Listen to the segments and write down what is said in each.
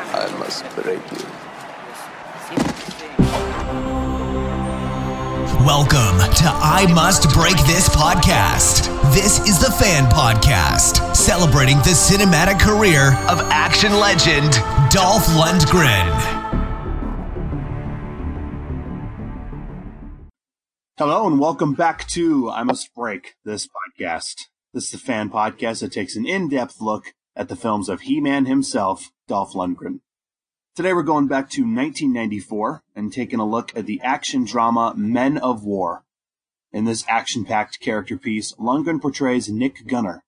I must break you. Welcome to I Must Break This podcast. This is the Fan Podcast, celebrating the cinematic career of action legend Dolph Lundgren. Hello and welcome back to I Must Break This podcast. This is the Fan Podcast that takes an in-depth look at the films of He-Man himself, Dolph Lundgren. Today we're going back to 1994 and taking a look at the action drama Men of War. In this action-packed character piece, Lundgren portrays Nick Gunner,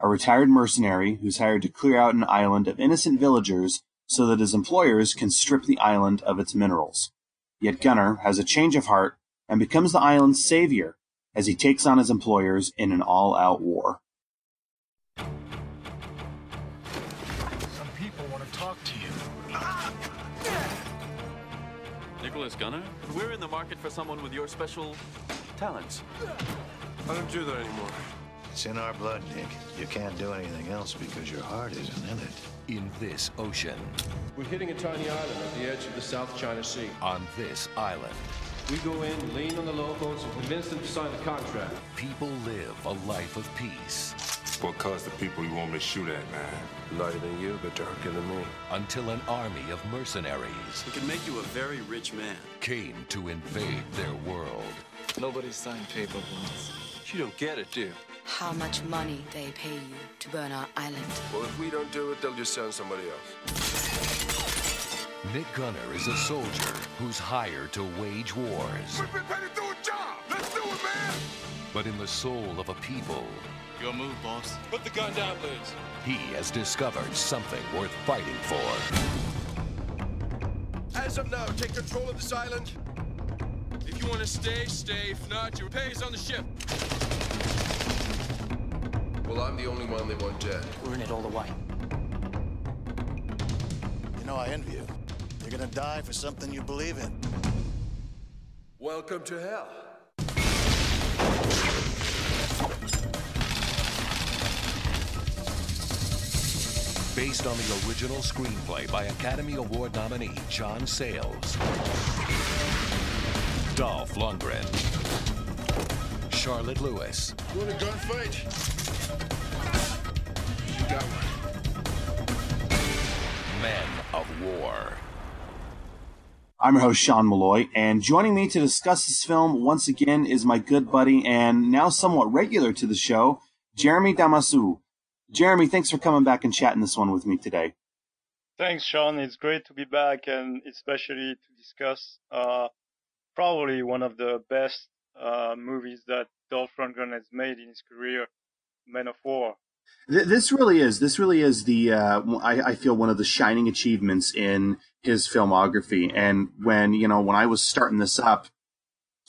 a retired mercenary who's hired to clear out an island of innocent villagers so that his employers can strip the island of its minerals. Yet Gunner has a change of heart and becomes the island's savior as he takes on his employers in an all-out war. Nicholas Gunner? We're in the market for someone with your special talents. I don't do that anymore. It's in our blood, Nick. You can't do anything else because your heart isn't in it. In this ocean. We're hitting a tiny island at the edge of the South China Sea. On this island. We go in, lean on the locals, and convince them to sign the contract. People live a life of peace. What caused the people you want me to shoot at, man? Lighter than you, but darker than me. Until an army of mercenaries. We can make you a very rich man. Came to invade their world. Nobody signed paper once. You don't get it, do you? How much money they pay you to burn our island? Well, if we don't do it, they'll just send somebody else. Nick Gunner is a soldier who's hired to wage wars. We've been paid to do a job! Let's do it, man! But in the soul of a people, Your move, boss. Put the gun down, please. he has discovered something worth fighting for. As of now, take control of this island. If you want to stay, stay. If not, your pay is on the ship. Well, I'm the only one they want dead. We're in it all the way. You know, I envy you. You're gonna die for something you believe in. Welcome to hell. Based on the original screenplay by Academy Award nominee John Sayles. Dolph Lundgren. Charlotte Lewis. You want a gunfight? You got one. Men of War. I'm your host, Sean Malloy, and joining me to discuss this film once again is my good buddy and now somewhat regular to the show, Jeremy Damasu. Jeremy, thanks for coming back and chatting this one with me today. Thanks, Sean. It's great to be back and especially to discuss uh, probably one of the best uh, movies that Dolph Lundgren has made in his career, Men of War. Th- This really is. This really is the. Uh, I, I feel one of the shining achievements in his filmography. And when you know when I was starting this up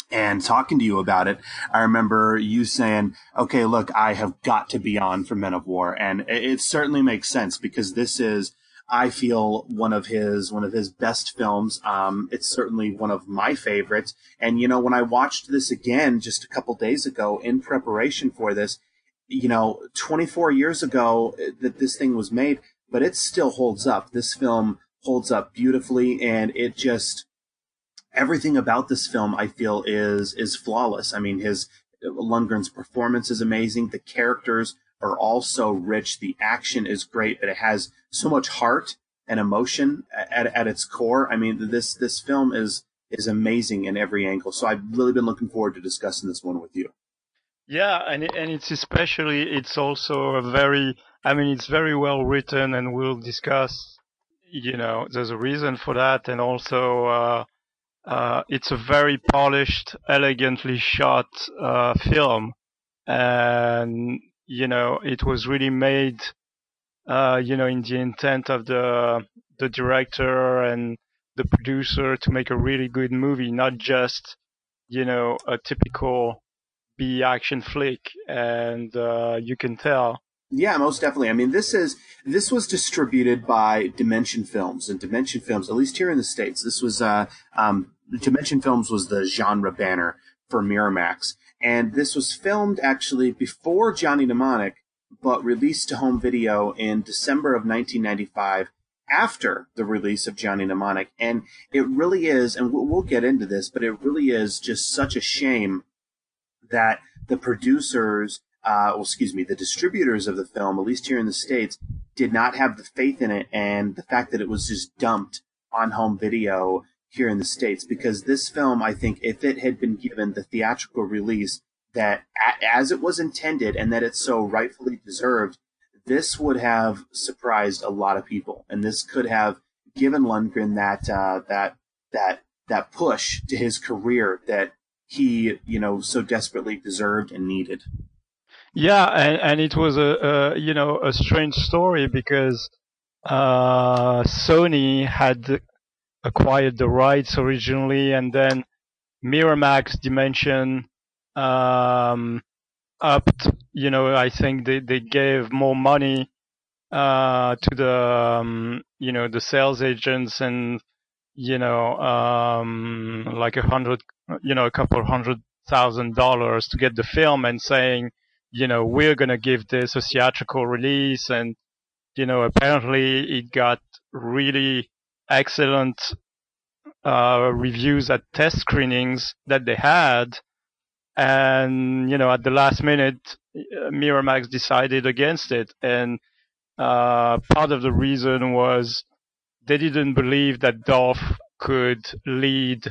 and talking to you about it, I remember you saying, "Okay, look, I have got to be on for Men of War," and it, it certainly makes sense because this is. I feel one of his one of his best films. Um, it's certainly one of my favorites. And you know, when I watched this again just a couple days ago in preparation for this, you know, 24 years ago uh, that this thing was made, but it still holds up. This film holds up beautifully, and it just everything about this film I feel is is flawless. I mean, his Lundgren's performance is amazing. The characters are all so rich. The action is great, but it has so much heart and emotion at, at its core. I mean, this this film is is amazing in every angle. So I've really been looking forward to discussing this one with you. Yeah, and and it's especially it's also a very I mean it's very well written and we'll discuss you know there's a reason for that and also uh uh it's a very polished elegantly shot uh film. And you know it was really made uh you know in the intent of the the director and the producer to make a really good movie not just you know a typical B action flick, and uh, you can tell. Yeah, most definitely. I mean, this is this was distributed by Dimension Films, and Dimension Films, at least here in the states, this was uh, um, Dimension Films was the genre banner for Miramax, and this was filmed actually before Johnny Mnemonic, but released to home video in December of 1995, after the release of Johnny Mnemonic. And it really is, and we'll, we'll get into this, but it really is just such a shame that the producers, uh, well, excuse me, the distributors of the film, at least here in the States, did not have the faith in it and the fact that it was just dumped on home video here in the States. Because this film, I think, if it had been given the theatrical release that as it was intended and that it so rightfully deserved, this would have surprised a lot of people, and this could have given Lundgren that uh, that that that push to his career that he you know so desperately deserved and needed. Yeah, and, and it was a, a you know a strange story because uh, Sony had acquired the rights originally, and then Miramax Dimension um, upped. You know, I think they they gave more money uh, to the um, you know the sales agents and you know um, like a hundred you know a couple hundred thousand dollars to get the film and saying you know we're gonna give this a theatrical release. And you know apparently it got really excellent uh, reviews at test screenings that they had. And you know at the last minute uh, Miramax decided against it. And uh, part of the reason was they didn't believe that Dolph could lead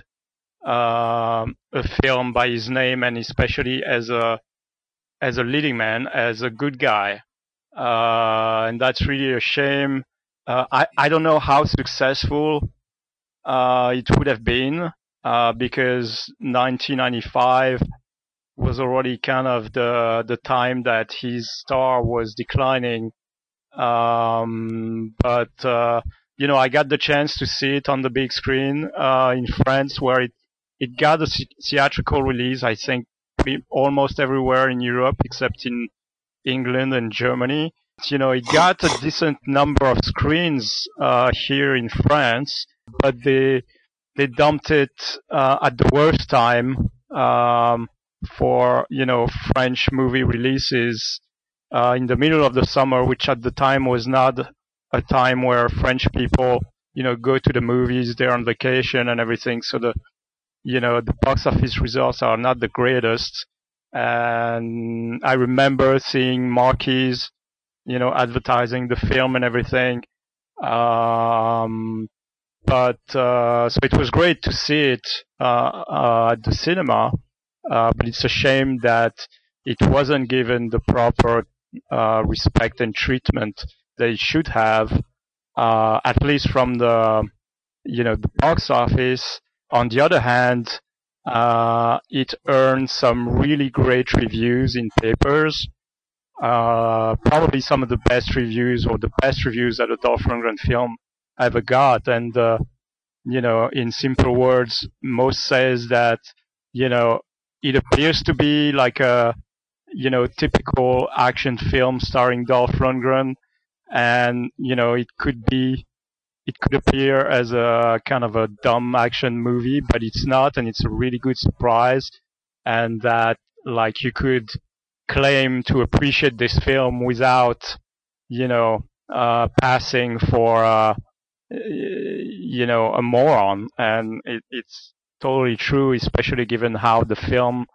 uh, a film by his name and especially as a as a leading man as a good guy uh, and that's really a shame uh, I, I don't know how successful uh, it would have been because 1995 was already kind of the the time that his star was declining. Um, but uh, you know, I got the chance to see it on the big screen uh, in France, where it it got a theatrical release. I think almost everywhere in Europe except in England and Germany. You know, it got a decent number of screens uh, here in France, but they they dumped it uh, at the worst time. Um, for you know French movie releases uh, in the middle of the summer, which at the time was not a time where French people you know go to the movies. They're on vacation and everything, so the you know the box office results are not the greatest. And I remember seeing marquees, you know, advertising the film and everything. Um, but uh, so it was great to see it uh, uh, at the cinema uh, but it's a shame that it wasn't given the proper uh, respect and treatment it should have, uh, at least from the you know the box office. On the other hand, uh, it earned some really great reviews in papers. Uh, probably some of the best reviews or the best reviews that a Dolph Lundgren film ever got. And, uh, you know, in simple words, most says that, you know, it appears to be like a you know typical action film starring Dolph Lundgren, and you know it could be it could appear as a kind of a dumb action movie, but it's not, and it's a really good surprise, and that like you could claim to appreciate this film without you know uh, passing for uh, you know a moron, and it, it's totally true, especially given how the film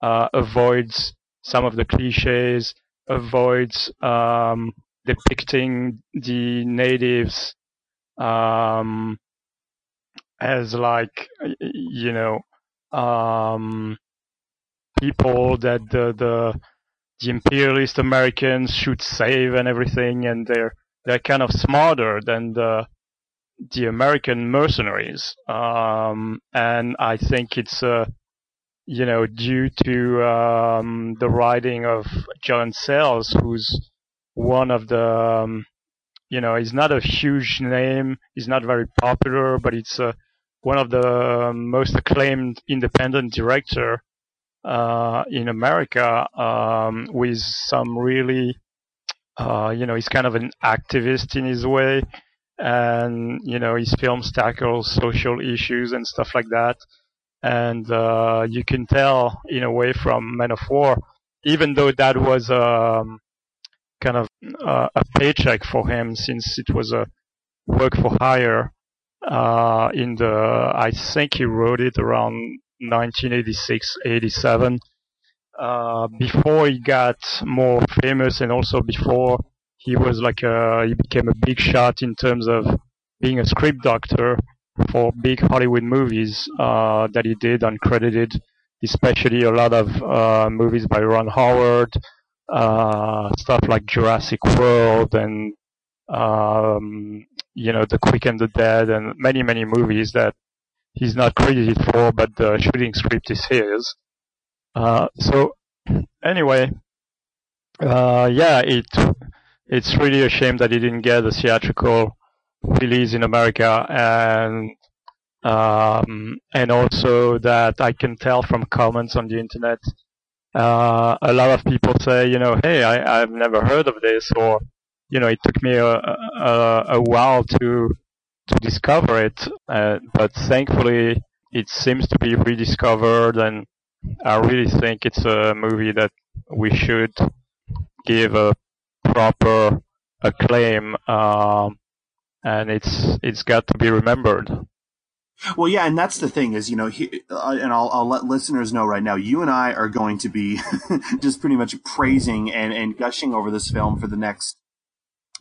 uh, avoids some of the cliches, avoids um, depicting the natives um, as like you know um, people that the, the the imperialist Americans should save and everything, and they're they're kind of smarter than the the American mercenaries. Um, and I think it's, uh, you know, due to um, the writing of John Sayles, who's one of the, um, you know, he's not a huge name, he's not very popular, but it's uh, one of the most acclaimed independent director uh, in America um, with some really, uh, you know, he's kind of an activist in his way and you know his films tackle social issues and stuff like that. And uh, you can tell in a way from Men of War, even though that was um, kind of uh, a paycheck for him, since it was a work for hire uh, in the, I think he wrote it around 1986, 87, uh, before he got more famous and also before he was like a, he became a big shot in terms of being a script doctor for big Hollywood movies uh, that he did uncredited, especially a lot of uh, movies by Ron Howard, stuff like Jurassic World and um, you know The Quick and the Dead and many many movies that he's not credited for, but the shooting script is his. Uh, so anyway, uh, yeah, it it's really a shame that he didn't get a theatrical release in America, and um, and also that I can tell from comments on the internet, uh, a lot of people say, you know, hey, I, I've never heard of this, or you know, it took me a, a, a while to to discover it, uh, but thankfully it seems to be rediscovered, and I really think it's a movie that we should give a proper acclaim, um, and it's it's got to be remembered. Well, yeah, and that's the thing is, you know, he, uh, and I'll, I'll let listeners know right now, you and I are going to be just pretty much praising and, and gushing over this film for the next,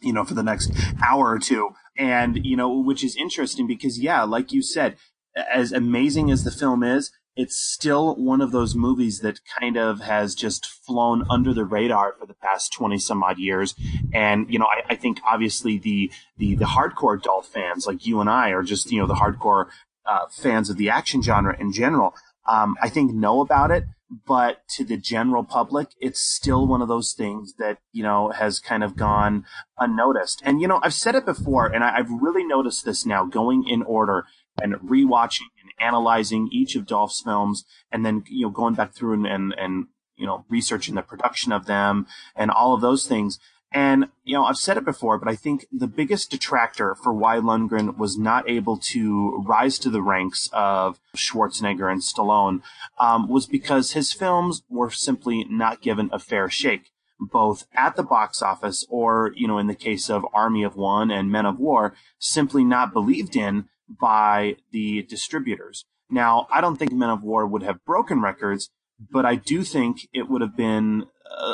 you know, for the next hour or two. And, you know, which is interesting because, yeah, like you said, as amazing as the film is, it's still one of those movies that kind of has just flown under the radar for the past 20 some odd years. And, you know, I, I think obviously the, the, the hardcore Dolph fans like you and I are just, you know, the hardcore uh, fans of the action genre in general, um, I think know about it. But to the general public, it's still one of those things that, you know, has kind of gone unnoticed. And, you know, I've said it before, and I, I've really noticed this now going in order and rewatching and analyzing each of Dolph's films and then, you know, going back through and, and, and, you know, researching the production of them and all of those things. And, you know, I've said it before, but I think the biggest detractor for why Lundgren was not able to rise to the ranks of Schwarzenegger and Stallone um, was because his films were simply not given a fair shake, both at the box office or, you know, in the case of Army of One and Men of War, simply not believed in by the distributors. Now, I don't think Men of War would have broken records, but I do think it would have been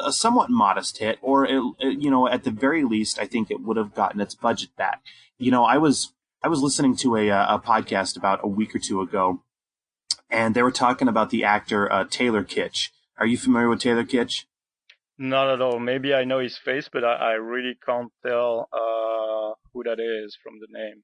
a somewhat modest hit, or it, you know, at the very least, I think it would have gotten its budget back. You know, I was I was listening to a a podcast about a week or two ago, and they were talking about the actor uh, Taylor Kitsch. Are you familiar with Taylor Kitsch? Not at all. Maybe I know his face, but I, I really can't tell uh, who that is from the name.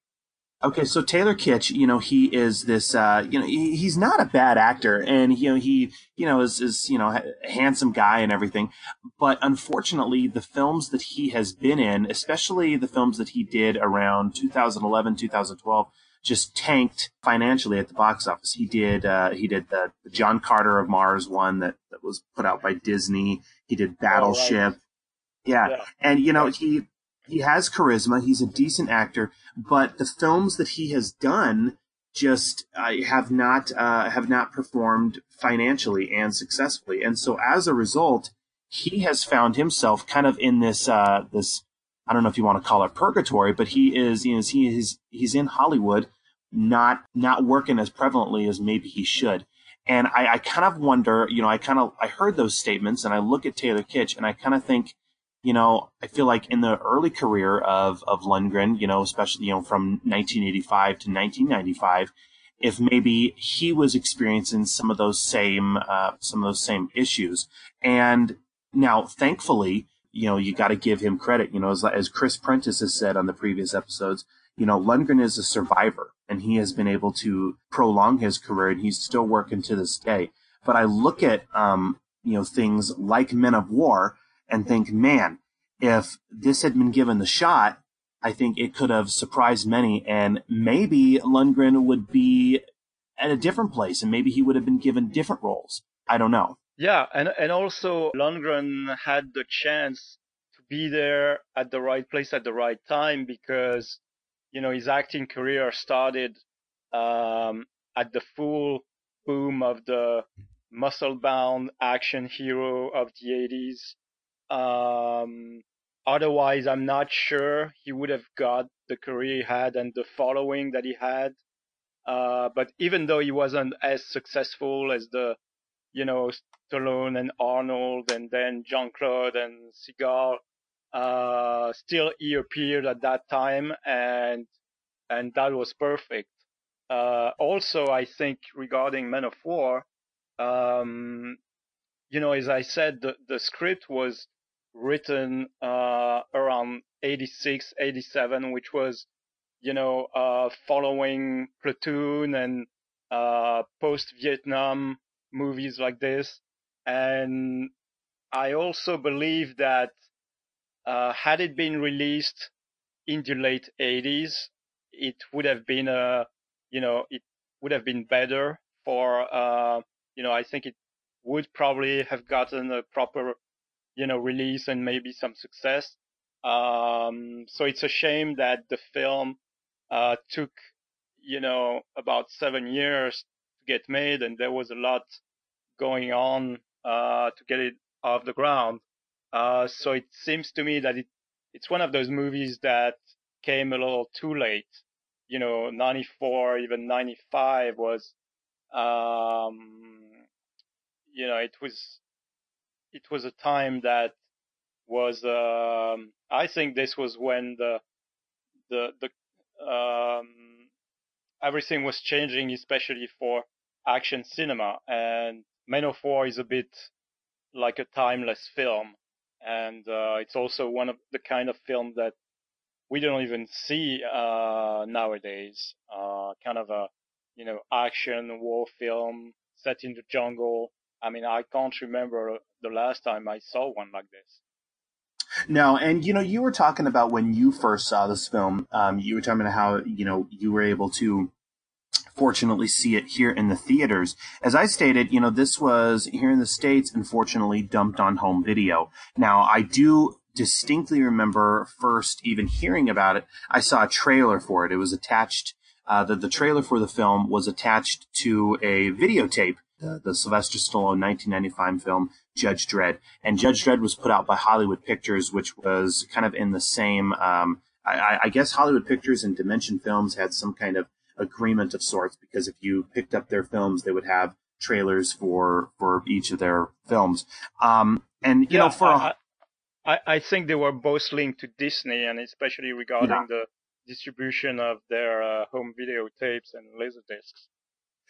Okay, so Taylor Kitsch, you know, he is this, uh, you know, he, he's not a bad actor, and you know, he, you know, is is you know, a handsome guy and everything, but unfortunately, the films that he has been in, especially the films that he did around 2011, 2012, just tanked financially at the box office. He did, uh, he did the, the John Carter of Mars one that that was put out by Disney. He did Battleship. Oh, right. yeah. yeah, and you know, he he has charisma. He's a decent actor, but the films that he has done just uh, have not uh, have not performed financially and successfully. And so as a result, he has found himself kind of in this uh, this I don't know if you want to call it purgatory, but he is you know he is he's in Hollywood, not not working as prevalently as maybe he should. And I, I kind of wonder, you know, I kind of I heard those statements and I look at Taylor Kitsch and I kind of think you know, I feel like in the early career of, of Lundgren, you know, especially, you know, from 1985 to 1995, if maybe he was experiencing some of those same, uh, some of those same issues. And now, thankfully, you know, you got to give him credit, you know, as, as Chris Prentice has said on the previous episodes, you know, Lundgren is a survivor and he has been able to prolong his career and he's still working to this day. But I look at, um, you know, things like Men of War, and think, man, if this had been given the shot, I think it could have surprised many, and maybe Lundgren would be at a different place, and maybe he would have been given different roles. I don't know. Yeah, and and also Lundgren had the chance to be there at the right place at the right time because you know his acting career started um, at the full boom of the muscle bound action hero of the 80s um, otherwise, I'm not sure he would have got the career he had and the following that he had. Uh, but even though he wasn't as successful as the, you know, Stallone and Arnold and then Jean Claude and Seagal, uh, still he appeared at that time and, and that was perfect. Uh, also, I think regarding Men of War, um, you know, as I said, the, the script was written uh, around 86, 87, which was, you know, uh, following Platoon and uh, post-Vietnam movies like this. And I also believe that uh, had it been released in the late 80s, it would have been a, you know, it would have been better for, uh, you know, I think it would probably have gotten a proper, you know, release and maybe some success. Um, so it's a shame that the film, uh, took, you know, about seven years to get made and there was a lot going on, uh, to get it off the ground. Uh, so it seems to me that it, it's one of those movies that came a little too late. You know, 94, even 95 was, um, you know, it was, it was a time that was, um, I think this was when the, the, the, um, everything was changing, especially for action cinema. And Men of War is a bit like a timeless film. And, uh, it's also one of the kind of film that we don't even see, uh, nowadays, uh, kind of a, you know, action war film set in the jungle I mean, I can't remember the last time I saw one like this. No, and you know, you were talking about when you first saw this film. Um, you were talking about how you know you were able to fortunately see it here in the theaters. As I stated, you know, this was here in the states, unfortunately, dumped on home video. Now, I do distinctly remember first even hearing about it. I saw a trailer for it. It was attached. Uh, the, the trailer for the film was attached to a videotape the, the Sylvester Stallone 1995 film Judge Dredd. And Judge Dredd was put out by Hollywood Pictures, which was kind of in the same. Um, I, I, guess Hollywood Pictures and Dimension Films had some kind of agreement of sorts because if you picked up their films, they would have trailers for for each of their films. Um, and you yeah, know, for I, I, I, think they were both linked to Disney, and especially regarding yeah. the distribution of their uh, home video tapes and laser discs.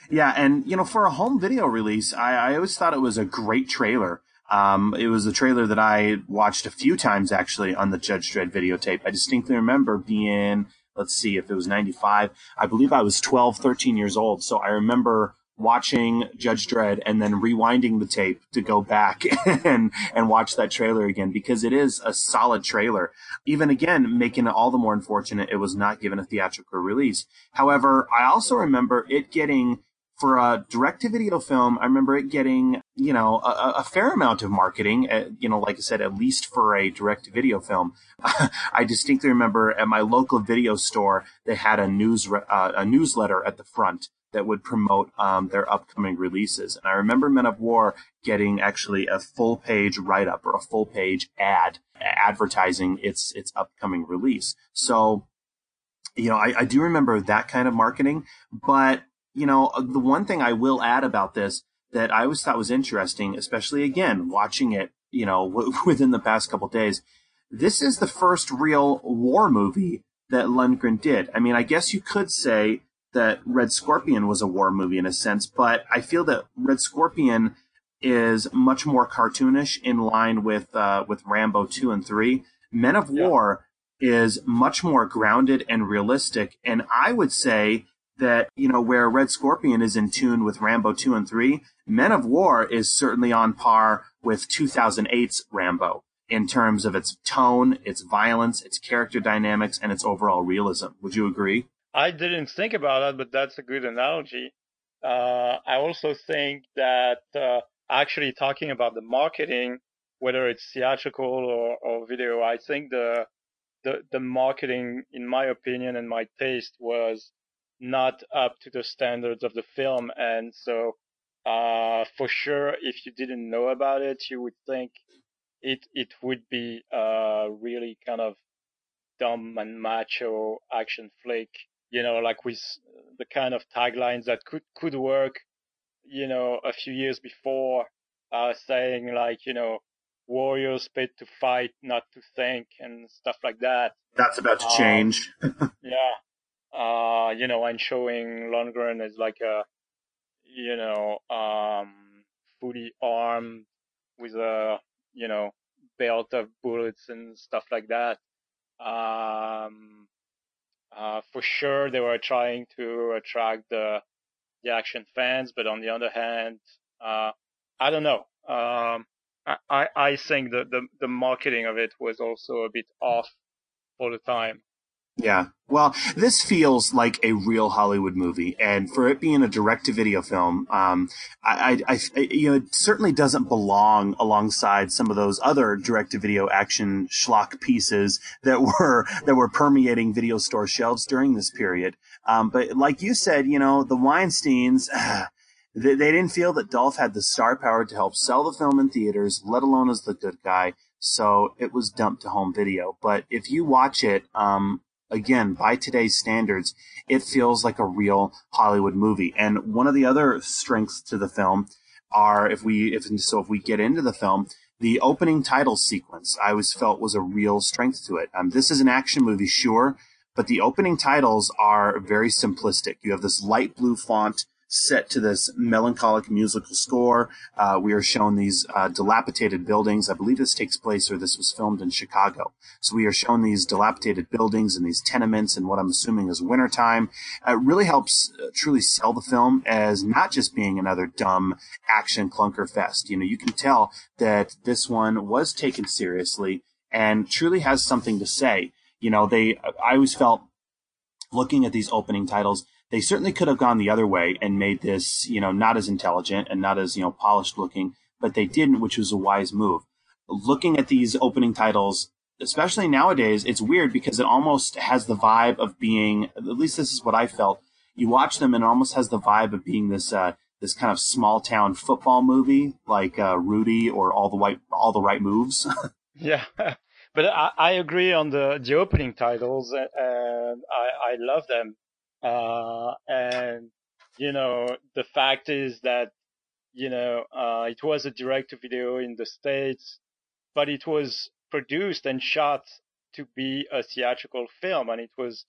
Yeah, and you know, for a home video release, I, I always thought it was a great trailer. Um, it was a trailer that I watched a few times actually on the Judge Dredd videotape. I distinctly remember being, let's see if it was 95. I believe I was 12, 13 years old. So I remember watching Judge Dredd and then rewinding the tape to go back and and watch that trailer again because it is a solid trailer. Even again, making it all the more unfortunate it was not given a theatrical release. However, I also remember it getting for a direct to video film, I remember it getting, you know, a, a fair amount of marketing, uh, you know, like I said, at least for a direct to video film. I distinctly remember at my local video store, they had a news, uh, a newsletter at the front that would promote um, their upcoming releases. And I remember Men of War getting actually a full page write up or a full page ad advertising its its upcoming release. So, you know, I, I do remember that kind of marketing, but you know, uh, the one thing I will add about this that I always thought was interesting, especially again watching it, you know, w- within the past couple days, this is the first real war movie that Lundgren did. I mean, I guess you could say that Red Scorpion was a war movie in a sense, but I feel that Red Scorpion is much more cartoonish in line with uh, with Rambo two and three. Men of yeah. War is much more grounded and realistic, and I would say that, you know, where Red Scorpion is in tune with Rambo 2 and 3, Men of War is certainly on par with 2008's Rambo in terms of its tone, its violence, its character dynamics, and its overall realism. Would you agree? I didn't think about that, but that's a good analogy. Uh, I also think that uh, actually talking about the marketing, whether it's theatrical or, or video, I think the, the the marketing, in my opinion and my taste, was not up to the standards of the film. And so, uh, for sure, if you didn't know about it, you would think it it would be a really kind of dumb and macho action flick, you know, like with the kind of taglines that could could work, you know, a few years before, uh, saying like, you know, warriors paid to fight, not to think, and stuff like that. That's about to Um, change. yeah. Uh, you know, and showing Lundgren as like a, you know, um, fully armed with a, you know, belt of bullets and stuff like that. Um, uh, for sure they were trying to attract the, the action fans, but on the other hand, uh, I don't know. Um, I, I, think the, the, the marketing of it was also a bit off for the time. Yeah. Well, this feels like a real Hollywood movie, and for it being a direct-to-video film, um, I, I, I, you know, it certainly doesn't belong alongside some of those other direct-to-video action schlock pieces that were that were permeating video store shelves during this period. Um, but like you said, you know, the Weinstein's. They, they didn't feel that Dolph had the star power to help sell the film in theaters, let alone as the good guy. So it was dumped to home video. But if you watch it, um, again, by today's standards, it feels like a real Hollywood movie. And one of the other strengths to the film are if we, if, so if we get into the film, the opening title sequence I always felt was a real strength to it. Um, this is an action movie, sure, but the opening titles are very simplistic. You have this light blue font set to this melancholic musical score. Uh, we are shown these uh, dilapidated buildings. I believe this takes place or this was filmed in Chicago. So we are shown these dilapidated buildings and these tenements and what I'm assuming is wintertime. It really helps uh, truly sell the film as not just being another dumb action clunker fest. You know, you can tell that this one was taken seriously and truly has something to say. You know, they, I always felt looking at these opening titles, they certainly could have gone the other way and made this, you know, not as intelligent and not as, you know, polished looking, but they didn't, which was a wise move. Looking at these opening titles, especially nowadays, it's weird because it almost has the vibe of being, at least this is what I felt. You watch them and it almost has the vibe of being this, uh, this kind of small town football movie like, uh, Rudy or all the white, all the right moves. Yeah, but I, I agree on the the opening titles, and I I love them. Uh, and you know the fact is that you know uh, it was a direct to video in the states, but it was produced and shot to be a theatrical film, and it was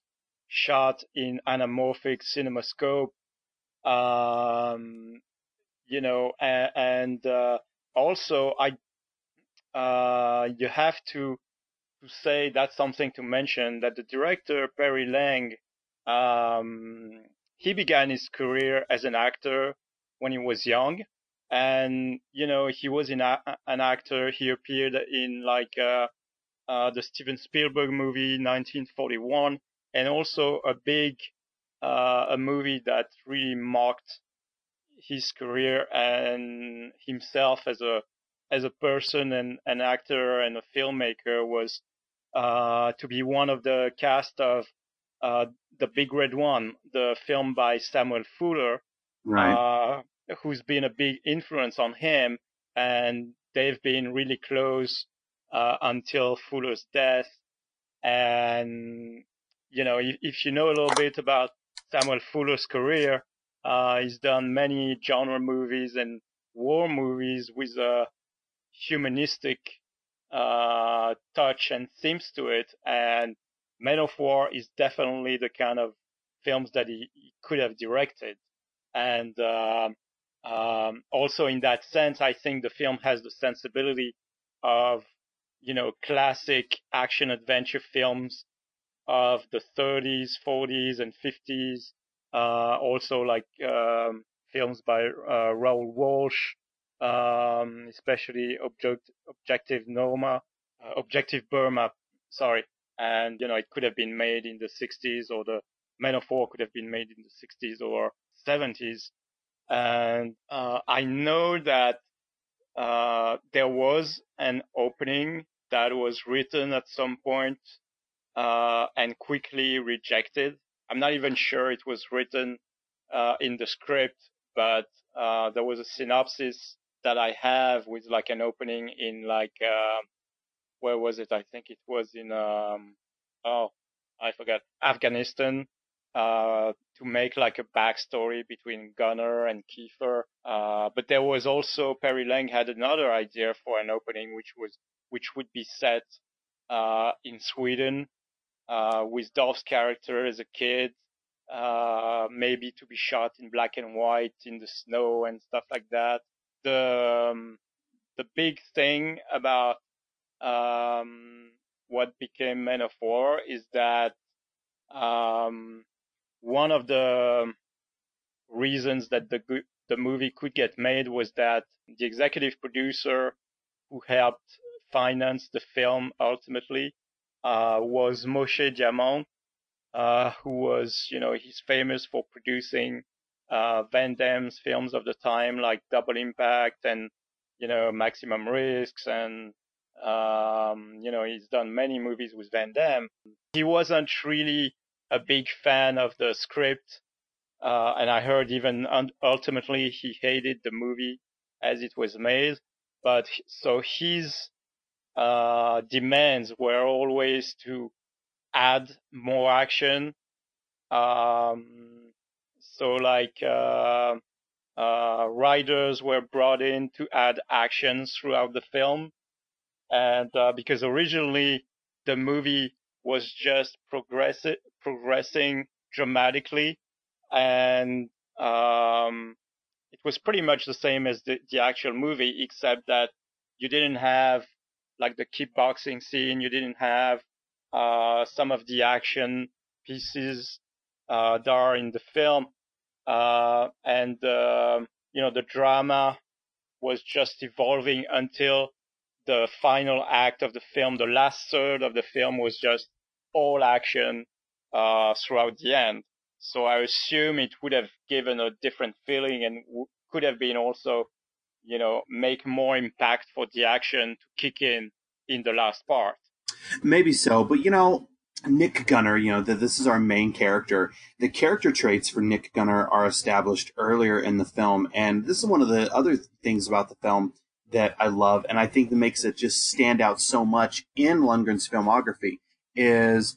shot in anamorphic cinemascope. Um, you know, and, and uh, also I uh, you have to to say that's something to mention that the director Perry Lang, um, he began his career as an actor when he was young, and you know he was a, an actor. He appeared in like uh, uh, the Steven Spielberg movie 1941, and also a big uh, a movie that really marked his career and himself as a as a person and an actor and a filmmaker was uh, to be one of the cast of uh, the Big Red One, the film by Samuel Fuller, right. uh, who's been a big influence on him, and they've been really close uh, until Fuller's death. And you know, if, if, you know a little bit about Samuel Fuller's career, uh, he's done many genre movies and war movies with a humanistic uh, touch and themes to it. And Men of War is definitely the kind of films that he, he could have directed. And um, um, also in that sense, I think the film has the sensibility of, you know, classic action adventure films of the 30s, 40s, and 50s. Uh, also like um, films by uh, Raoul Walsh, um, especially Object, Objective Norma, uh, Objective Burma, sorry. And, you know, it could have been made in the 60s or the Men of War could have been made in the 60s or 70s. And, uh, I know that, uh, there was an opening that was written at some point, uh, and quickly rejected. I'm not even sure it was written, uh, in the script, but, uh, there was a synopsis that I have with like an opening in like uh, where was it? I think it was in um oh I forgot Afghanistan. Uh, to make like a backstory between Gunnar and Keefer. Uh, but there was also Perry Lang had another idea for an opening, which was which would be set uh, in Sweden uh, with Dolph's character as a kid, uh, maybe to be shot in black and white in the snow and stuff like that. The um, the big thing about um, what became Men of War is that um, one of the reasons that the the movie could get made was that the executive producer who helped finance the film ultimately uh, was Moshe Diamant, uh, who was, you know, he's famous for producing uh, Van Damme's films of the time, like Double Impact and, you know, Maximum Risks, and um, you know, he's done many movies with Van Damme. He wasn't really a big fan of the script, uh, and I heard even un- ultimately he hated the movie as it was made. But so his uh, demands were always to add more action. Um, so like uh, uh, writers were brought in to add action throughout the film, and uh, because originally the movie was just progressing dramatically, and um, it was pretty much the same as the, the actual movie, except that you didn't have like the kickboxing scene, you didn't have uh, some of the action pieces uh, that are in the film, uh, and you know the drama was just evolving until the final act of the film, the last third of the film was just all action uh, throughout the end. So I assume it would have given a different feeling and w- could have been also, you know, make more impact for the action to kick in in the last part. Maybe so, but you know, Nick Gunner, you know, that this is our main character. The character traits for Nick Gunner are established earlier in the film, and this is one of the other things about the film that I love, and I think that makes it just stand out so much in Lundgren's filmography is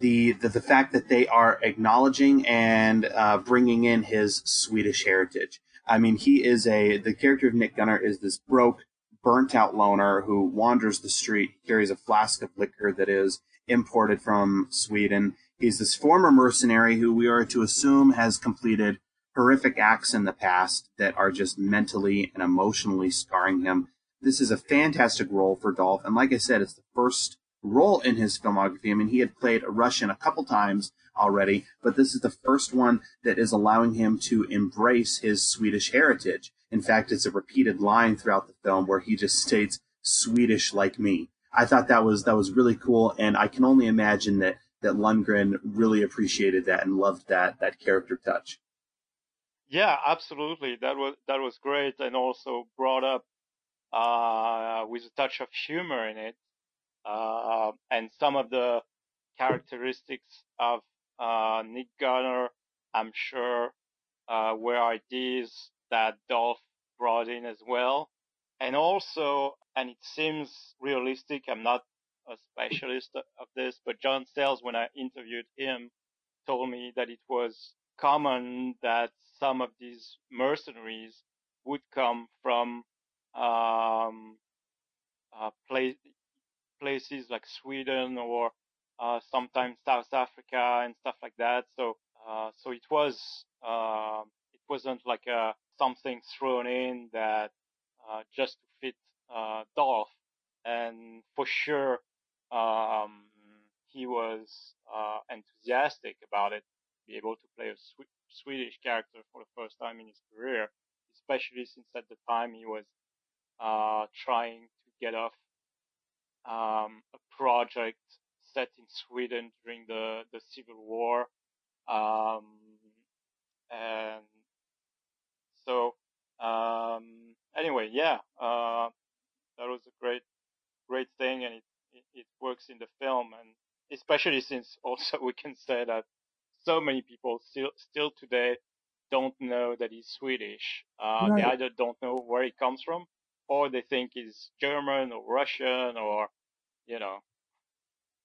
the the, the fact that they are acknowledging and uh, bringing in his Swedish heritage. I mean, he is a the character of Nick Gunnar is this broke, burnt out loner who wanders the street, carries a flask of liquor that is imported from Sweden. He's this former mercenary who we are to assume has completed horrific acts in the past that are just mentally and emotionally scarring him. This is a fantastic role for Dolph, and like I said, it's the first role in his filmography. I mean, he had played a Russian a couple times already, but this is the first one that is allowing him to embrace his Swedish heritage. In fact, it's a repeated line throughout the film where he just states Swedish like me. I thought that was that was really cool, and I can only imagine that that Lundgren really appreciated that and loved that that character touch. Yeah, absolutely. That was that was great, and also brought up uh, with a touch of humor in it uh, and some of the characteristics of uh, Nick Gunnar, I'm sure, uh, were ideas that Dolph brought in as well. And also, and it seems realistic, I'm not a specialist of this, but John Sayles, when I interviewed him, told me that it was common that some of these mercenaries would come from um, uh, place, places like Sweden or uh, sometimes South Africa and stuff like that. So uh, so it was uh, it wasn't like a, something thrown in that uh, just to fit uh, Dolph. And for sure, um, he was uh, enthusiastic about it, be able to play a Sw- Swedish character for the first time in his career, especially since at the time he was trying to get off um, a project set in Sweden during the, the Civil War. Um, and so, um, anyway, yeah, uh, that was a great, great thing, and it, it, it works in the film, and especially since also we can say that so many people still, still today don't know that he's Swedish. Uh, Right. They either don't know where he comes from, or they think he's German or Russian or, you know.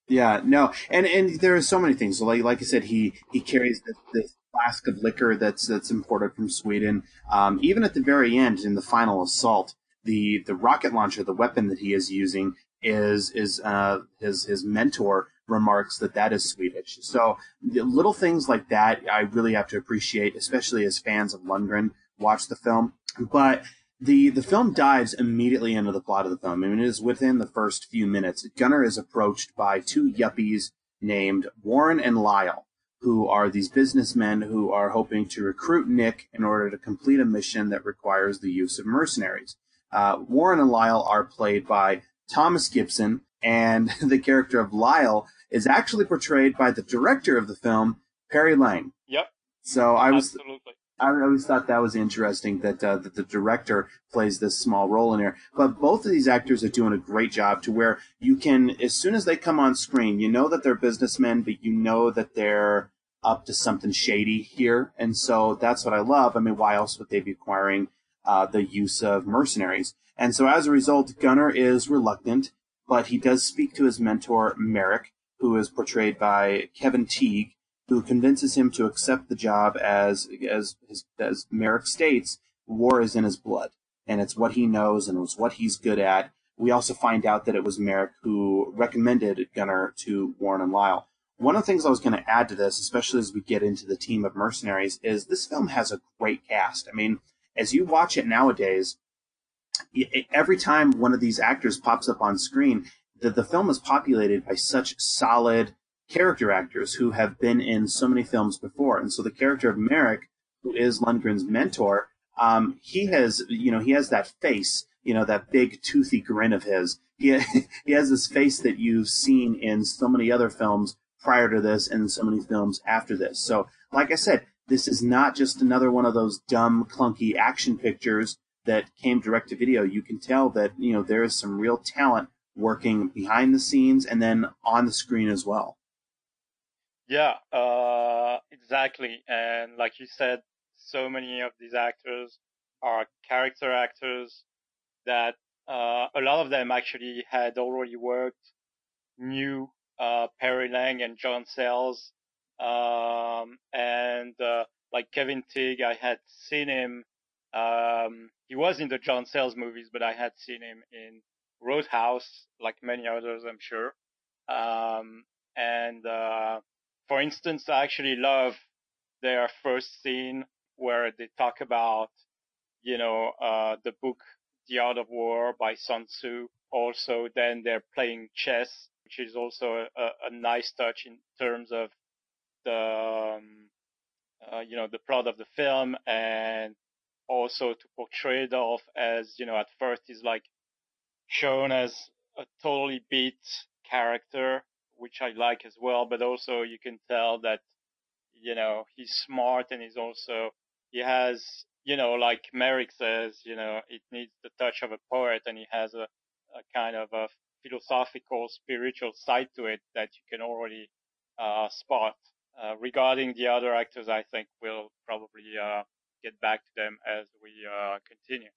Yeah, no, and and there are so many things. Like like I said, he he carries this, this flask of liquor that's that's imported from Sweden. Um, even at the very end, in the final assault, the the rocket launcher, the weapon that he is using, is is uh, his his mentor remarks that that is Swedish. So little things like that, I really have to appreciate, especially as fans of Lundgren watch the film. But the the film dives immediately into the plot of the film. I mean, it is within the first few minutes. Gunnar is approached by two yuppies named Warren and Lyle, who are these businessmen who are hoping to recruit Nick in order to complete a mission that requires the use of mercenaries. Uh, Warren and Lyle are played by Thomas Gibson, and the character of Lyle is actually portrayed by the director of the film, Perry Lang. Yep. So I was Absolutely. I always thought that was interesting that uh, that the director plays this small role in here. But both of these actors are doing a great job to where you can, as soon as they come on screen, you know that they're businessmen, but you know that they're up to something shady here, and so that's what I love. I mean, why else would they be acquiring uh, the use of mercenaries? And so as a result, Gunnar is reluctant, but he does speak to his mentor Merrick, who is portrayed by Kevin Teague who convinces him to accept the job as as as, as Merrick states, war is in his blood, and it's what he knows and it's what he's good at. We also find out that it was Merrick who recommended Gunner to Warren and Lyle. One of the things I was going to add to this, especially as we get into the team of mercenaries, is this film has a great cast. I mean, as you watch it nowadays, every time one of these actors pops up on screen, the, the film is populated by such solid character actors who have been in so many films before. And so the character of Merrick, who is Lundgren's mentor, um, he has, you know, he has that face, you know, that big toothy grin of his. He, he has this face that you've seen in so many other films prior to this and so many films after this. So, like I said, this is not just another one of those dumb, clunky action pictures that came direct to video. You can tell that, you know, there is some real talent working behind the scenes and then on the screen as well. Yeah, uh, exactly. And like you said, so many of these actors are character actors that uh, a lot of them actually had already worked, knew uh, Perry Lang and John Sayles, um, and uh, like Kevin Teague, I had seen him. Um, he was in the John Sayles movies, but I had seen him in Roadhouse, like many others, I'm sure. Um, and uh, for instance, I actually love their first scene where they talk about, you know, uh, the book The Art of War by Sun Tzu. Also, then they're playing chess, which is also a, a nice touch in terms of the, um, uh, you know, the plot of the film and also to portray Dolph as, you know, at first he's like shown as a totally beat character which I like as well. But also you can tell that, you know, he's smart and he's also, he has, you know, like Merrick says, you know, it needs the touch of a poet and he has a, a kind of a philosophical, spiritual side to it that you can already, uh, spot. Uh, regarding the other actors, I think we'll probably, uh, get back to them as we, uh, continue.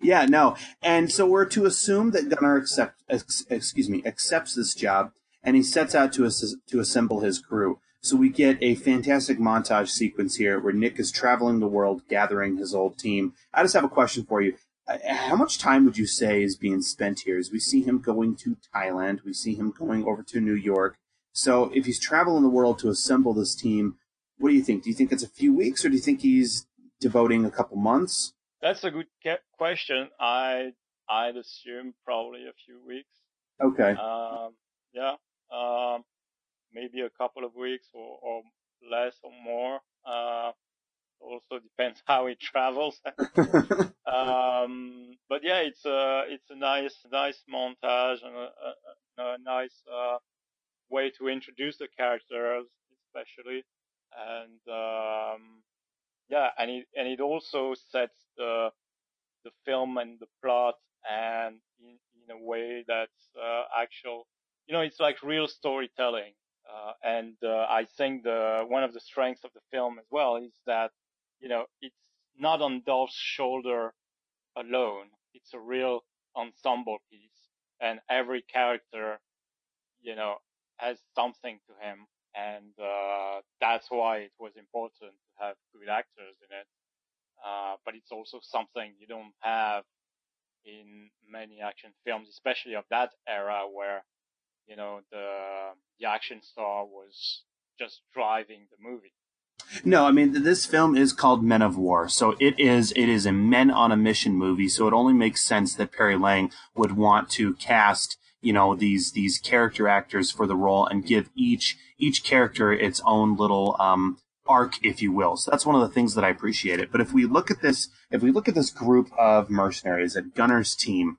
Yeah, no. And so we're to assume that Gunnar accept, ex, excuse me, accepts this job and he sets out to ass- to assemble his crew. So we get a fantastic montage sequence here where Nick is traveling the world gathering his old team. I just have a question for you. Uh, How much time would you say is being spent here? As we see him going to Thailand, we see him going over to New York. So if he's traveling the world to assemble this team, what do you think? Do you think it's a few weeks, or do you think he's devoting a couple months? That's a good ca- question. I I'd assume probably a few weeks. Okay. Um, yeah. Um, maybe a couple of weeks or, or less or more. Uh, also depends how it travels. um, but yeah, it's a it's a nice nice montage and a, a, a nice uh, way to introduce the characters, especially, and um, yeah, and it and it also sets the the film and the plot and in, in a way that's uh, actual you know it's like real storytelling uh, and uh, I think the one of the strengths of the film as well is that you know, it's not on Dolph's shoulder alone. It's a real ensemble piece and every character, you know, has something to him. And, uh, that's why it was important to have good actors in it. Uh, but it's also something you don't have in many action films, especially of that era where, you know, the, the action star was just driving the movie. No, I mean this film is called Men of War, so it is it is a men on a mission movie. So it only makes sense that Perry Lang would want to cast you know these these character actors for the role and give each each character its own little um, arc, if you will. So that's one of the things that I appreciate it. But if we look at this, if we look at this group of mercenaries, at Gunner's team,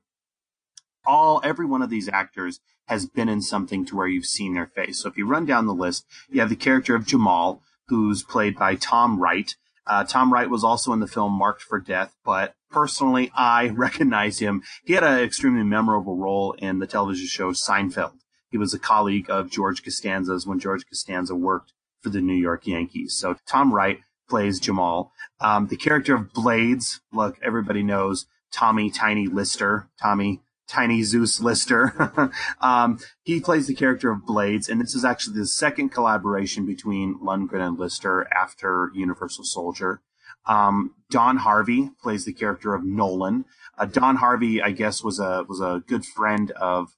all every one of these actors has been in something to where you've seen their face. So if you run down the list, you have the character of Jamal, who's played by Tom Wright. Uh, Tom Wright was also in the film Marked for Death, but personally, I recognize him. He had an extremely memorable role in the television show Seinfeld. He was a colleague of George Costanza's when George Costanza worked for the New York Yankees. So Tom Wright plays Jamal. Um, the character of Blades, look, everybody knows Tommy Tiny Lister, Tommy Tiny Zeus Lister. um, he plays the character of Blades, and this is actually the second collaboration between Lundgren and Lister after Universal Soldier. Um, Don Harvey plays the character of Nolan. Uh, Don Harvey, I guess, was a was a good friend of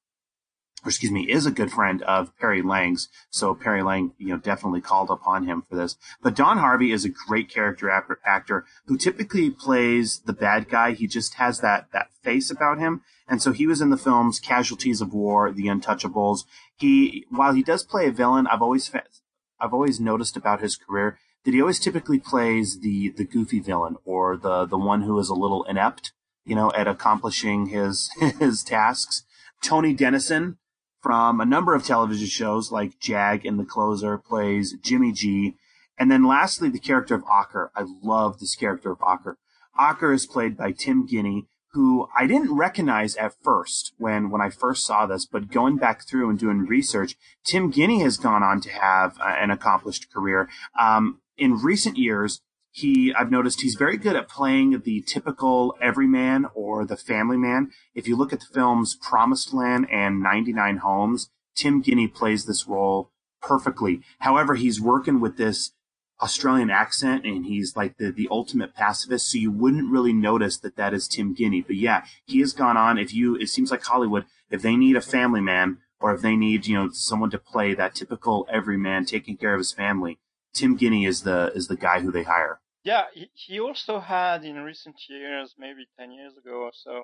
excuse me, is a good friend of Perry Lang's. So Perry Lang, you know, definitely called upon him for this. But Don Harvey is a great character actor who typically plays the bad guy. He just has that, that face about him. And so he was in the films Casualties of War, The Untouchables. He, while he does play a villain, I've always, I've always noticed about his career that he always typically plays the, the goofy villain or the, the one who is a little inept, you know, at accomplishing his, his tasks. Tony Dennison, from a number of television shows like Jag and The Closer plays Jimmy G. And then lastly, the character of Ocker. I love this character of Ocker. Ocker is played by Tim Guinee, who I didn't recognize at first when, when I first saw this, but going back through and doing research, Tim Guinee has gone on to have uh, an accomplished career. Um, in recent years, he I've noticed he's very good at playing the typical everyman or the family man. If you look at the films Promised Land and 99 Homes, Tim Guinee plays this role perfectly. However, he's working with this Australian accent and he's like the, the ultimate pacifist. So you wouldn't really notice that that is Tim Guinee. But yeah, he has gone on. If you, it seems like Hollywood, if they need a family man or if they need, you know, someone to play that typical everyman taking care of his family, Tim Guinee is the is the guy who they hire. Yeah, he, also had in recent years, maybe ten years ago or so.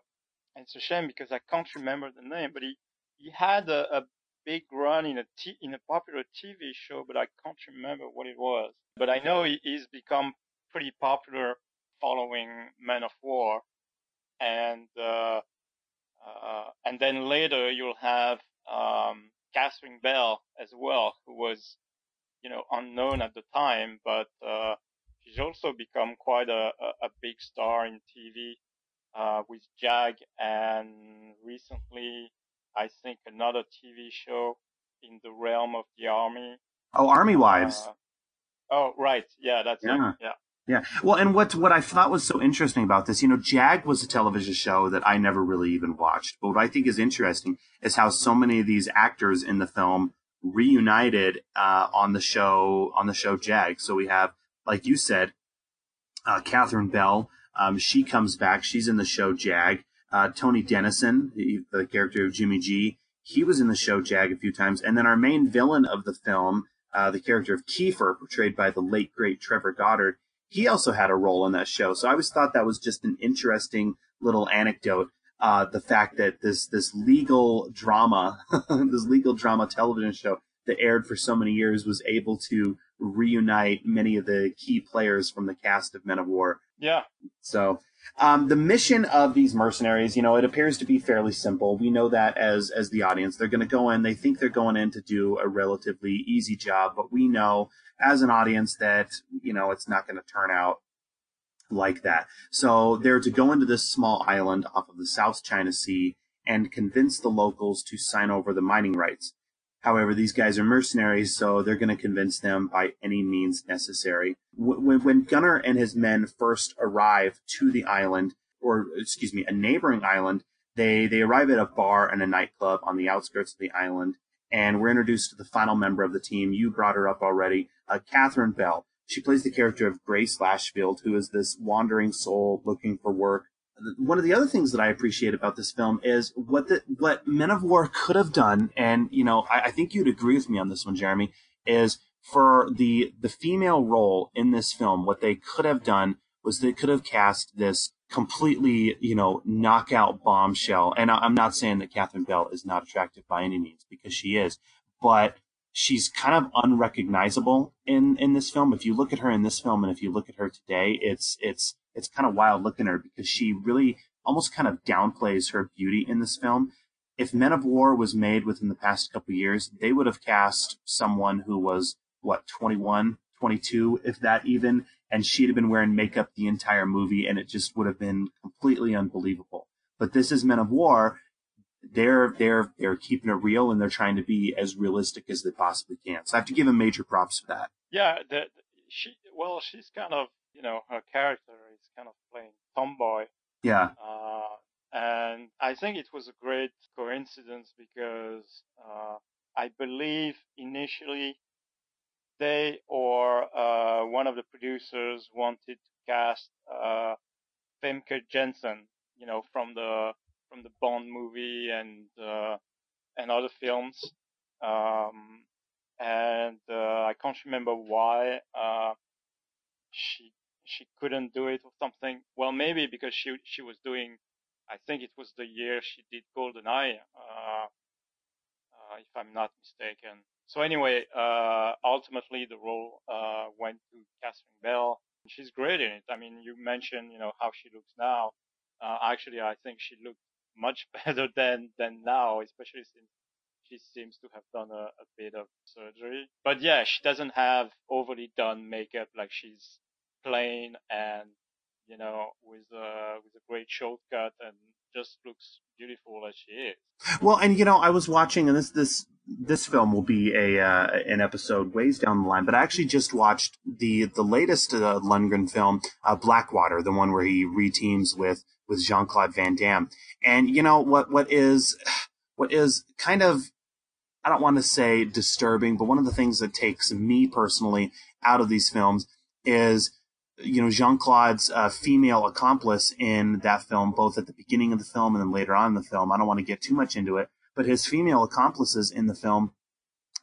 It's a shame because I can't remember the name, but he he had a, a big run in a t- in a popular TV show, but I can't remember what it was. But I know he, he's become pretty popular following Men of War, and uh, uh, and then later you'll have um, Catherine Bell as well, who was you know, unknown at the time, but uh, she's also become quite a, a, a big star in TV uh, with Jag, and recently, I think another TV show in the realm of the army. Oh, Army Wives. Uh, oh, right. Yeah, that's yeah. it. Yeah. Yeah. Well, and what what I thought was so interesting about this, you know, Jag was a television show that I never really even watched. But what I think is interesting is how so many of these actors in the film reunited uh, on the show on the show Jag. So we have, like you said, uh, Catherine Bell. Um, she comes back. She's in the show Jag. Uh, Tony Denison, the, the, character of Jimmy G, he was in the show Jag a few times. And then our main villain of the film, uh, the character of Keefer, portrayed by the late great Trevor Goddard, he also had a role in that show. So I always thought that was just an interesting little anecdote uh, the fact that this this legal drama, this legal drama television show that aired for so many years was able to reunite many of the key players from the cast of Men of War. Yeah. So um, the mission of these mercenaries, you know, it appears to be fairly simple. We know that as as the audience, they're going to go in. They think they're going in to do a relatively easy job, but we know as an audience that you know it's not going to turn out like that. So they're to go into this small island off of the South China Sea and convince the locals to sign over the mining rights. However, these guys are mercenaries, so they're going to convince them by any means necessary. when, when Gunnar and his men first arrive to the island, or excuse me, a neighboring island, they they arrive at a bar and a nightclub on the outskirts of the island, and we're introduced to the final member of the team. You brought her up already, uh, Catherine Bell. She plays the character of Grace Lashfield, who is this wandering soul looking for work. One of the other things that I appreciate about this film is what the what Men of War could have done, and you know, I, I think you'd agree with me on this one, Jeremy, is for the the female role in this film, what they could have done was they could have cast this completely, you know, knockout bombshell. And I'm not saying that Catherine Bell is not attractive by any means, because she is, but she's kind of unrecognizable in in this film. If you look at her in this film and if you look at her today, it's it's it's kind of wild looking at her because she really almost kind of downplays her beauty in this film. If Men of War was made within the past couple years, they would have cast someone who was what 21, 22, if that even, and she'd have been wearing makeup the entire movie, and it just would have been completely unbelievable. But this is Men of War. They're they're they're keeping it real, and they're trying to be as realistic as they possibly can. So I have to give them major props for that. Yeah, the, she well, she's kind of you know her character is kind of playing tomboy. Yeah. Uh, and I think it was a great coincidence because uh, I believe initially they or uh, one of the producers wanted to cast uh, Famke Janssen, you know, from the from the Bond movie and uh, and other films. Um, and uh, I can't remember why uh, she she couldn't do it or something. Well, maybe because she she was doing. I think it was the year she did GoldenEye, uh, uh, if I'm not mistaken. So anyway, uh, ultimately the role uh, went to Catherine Bell. She's great in it. I mean, you mentioned, you know, how she looks now. Uh, actually, I think she looked much better than than now, especially since she seems to have done a, a bit of surgery. But yeah, she doesn't have overly done makeup. Like she's plain and you know with a with a great shortcut and just looks beautiful as she is. Well, and you know, I was watching, and this this this film will be a uh, an episode ways down the line. But I actually just watched the the latest uh, Lundgren film, uh, Blackwater, the one where he reteams with with Jean Claude Van Damme. And you know what what is what is kind of I don't want to say disturbing, but one of the things that takes me personally out of these films is you know Jean Claude's uh, female accomplice in that film, both at the beginning of the film and then later on in the film. I don't want to get too much into it, but his female accomplices in the film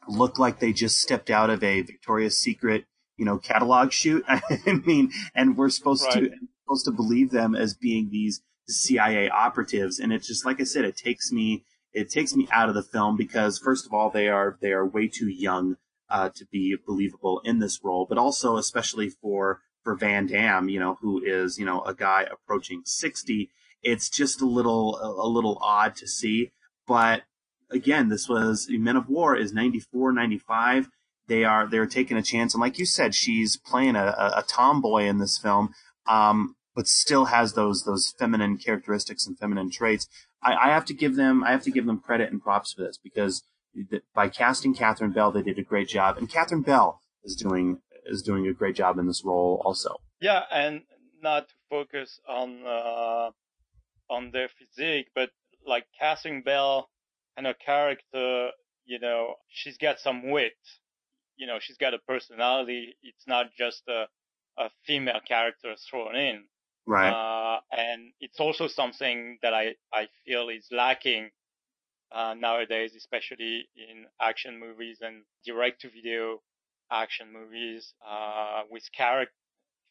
look like they just stepped out of a Victoria's Secret, you know, catalog shoot. I mean, and we're supposed right. to supposed to believe them as being these CIA operatives, and it's just like I said, it takes me it takes me out of the film because first of all, they are they are way too young uh, to be believable in this role, but also especially for for Van Damme, you know, who is, you know, a guy approaching 60, it's just a little, a, little odd to see. But again, this was Men of War is 94, 95. They are, they're taking a chance. And like you said, she's playing a, a tomboy in this film. Um, but still has those, those feminine characteristics and feminine traits. I, I have to give them, I have to give them credit and props for this because by casting Catherine Bell, they did a great job. And Catherine Bell is doing is doing a great job in this role also. Yeah, and not to focus on uh, on their physique, but like Catherine Bell and her character, you know, she's got some wit. You know, she's got a personality. It's not just a a female character thrown in. Right. Uh, and it's also something that I, I feel is lacking uh, nowadays, especially in action movies and direct to video action movies uh, with char-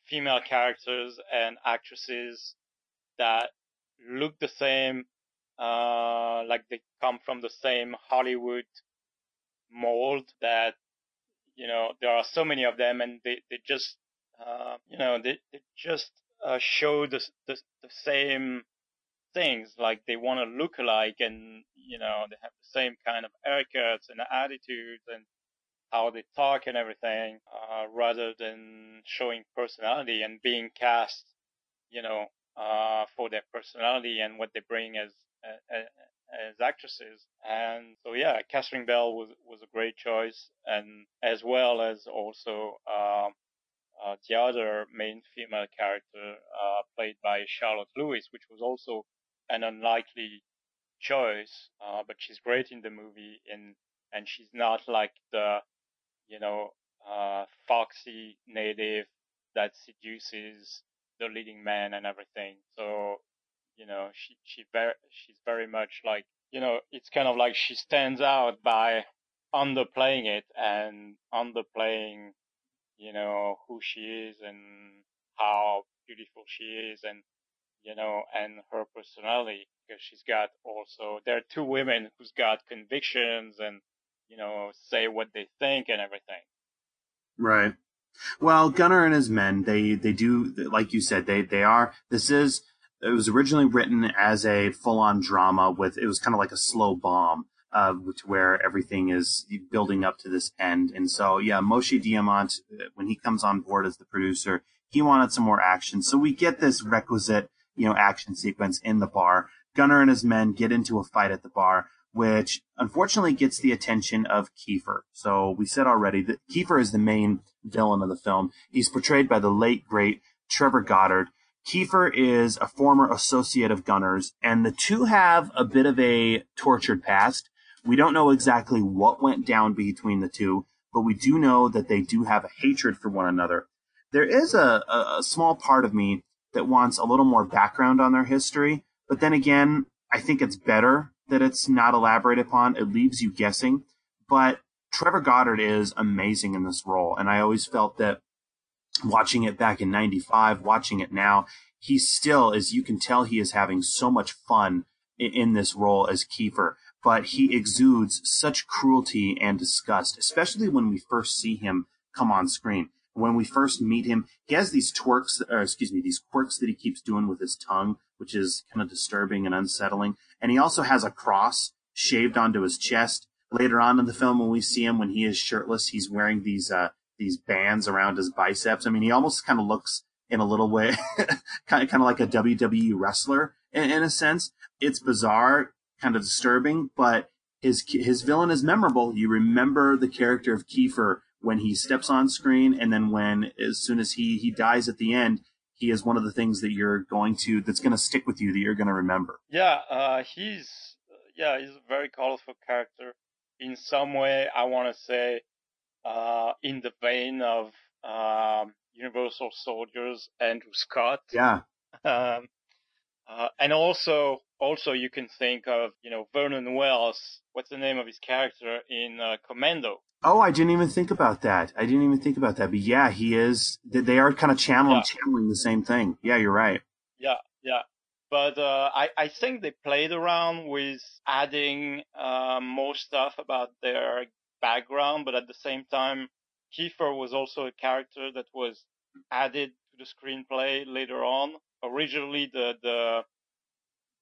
female characters and actresses that look the same, uh, like they come from the same Hollywood mold that, you know, there are so many of them and they, they just, uh, you know, they, they just uh, show the, the, the same things, like they want to look alike and, you know, they have the same kind of haircuts and attitudes and how they talk and everything, uh, rather than showing personality and being cast, you know, uh, for their personality and what they bring as, as, as actresses. And so, yeah, Catherine Bell was, was a great choice and as well as also, uh, uh, the other main female character, uh, played by Charlotte Lewis, which was also an unlikely choice, uh, but she's great in the movie, and and she's not like the, you know, uh, foxy native that seduces the leading man and everything. So, you know, she she very she's very much like, you know, it's kind of like she stands out by underplaying it and underplaying, you know, who she is and how beautiful she is and, you know, and her personality because she's got also, there are two women who's got convictions and, you know, say what they think and everything. Right. Well, Gunnar and his men, they, they do, like you said, they, they are, this is, it was originally written as a full on drama with, it was kind of like a slow bomb uh, where everything is building up to this end. And so, yeah, Moshe Diamant, when he comes on board as the producer, he wanted some more action. So we get this requisite, you know, action sequence in the bar. Gunner and his men get into a fight at the bar, which unfortunately gets the attention of Keefer. So we said already that Keefer is the main villain of the film. He's portrayed by the late, great Trevor Goddard. Keefer is a former associate of Gunner's, and the two have a bit of a tortured past. We don't know exactly what went down between the two, but we do know that they do have a hatred for one another. There is a, a, small part of me that wants a little more background on their history, but then again, I think it's better that it's not elaborated upon. It leaves you guessing. But Trevor Goddard is amazing in this role, and I always felt that watching it back in 95, watching it now, he still, as you can tell, he is having so much fun in, in this role as Keefer but he exudes such cruelty and disgust, especially when we first see him come on screen. When we first meet him, he has these twerks, or excuse me, these quirks that he keeps doing with his tongue, which is kind of disturbing and unsettling. And he also has a cross shaved onto his chest. Later on in the film, when we see him when he is shirtless, he's wearing these uh, these bands around his biceps. I mean, he almost kind of looks in a little way, kind of kind of like a WWE wrestler in, in a sense. It's bizarre kind of disturbing, but his his villain is memorable. You remember the character of Keefer when he steps on screen, and then when as soon as he he dies at the end, he is one of the things that you're going to that's going to stick with you that you're going to remember. Yeah, uh, he's yeah he's a very colorful character. In some way, I want to say uh, in the vein of um, Universal Soldiers Andrew Scott. Yeah. Um, uh, and also, also you can think of, you know, Vernon Wells. What's the name of his character in uh, Commando? Oh, I didn't even think about that. I didn't even think about that. But yeah, he is. They are kind of channeling, yeah. channeling the same thing. Yeah, you're right. Yeah, yeah. But uh, I, I think they played around with adding uh, more stuff about their background, but at the same time, Keefer was also a character that was added to the screenplay later on originally the the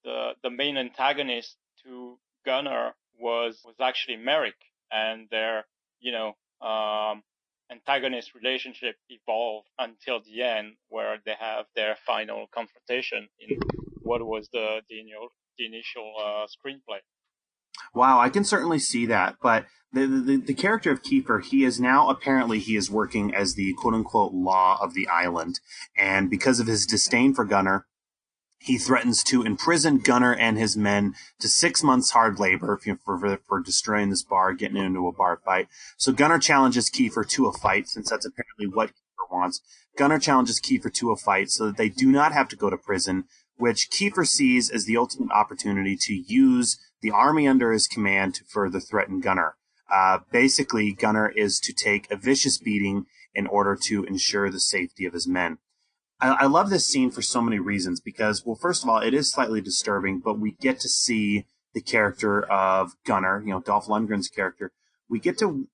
the, the main antagonist to Gunnar was was actually Merrick, and their you know um, antagonist relationship evolved until the end, where they have their final confrontation in what was the the, the initial uh, screenplay. Wow, I can certainly see that. But the, the, the character of Keefer, he is now apparently he is working as the quote unquote law of the island. And because of his disdain for Gunnar, he threatens to imprison Gunner and his men to six months hard labor for, for, for destroying this bar, getting into a bar fight. So Gunner challenges Keefer to a fight, since that's apparently what Keefer wants. Gunner challenges Keefer to a fight so that they do not have to go to prison, which Keefer sees as the ultimate opportunity to use the army under his command to further threaten Gunner. Uh, basically, Gunner is to take a vicious beating in order to ensure the safety of his men. I, I love this scene for so many reasons because, well, first of all, it is slightly disturbing, but we get to see the character of Gunnar, you know, Dolph Lundgren's character. We get to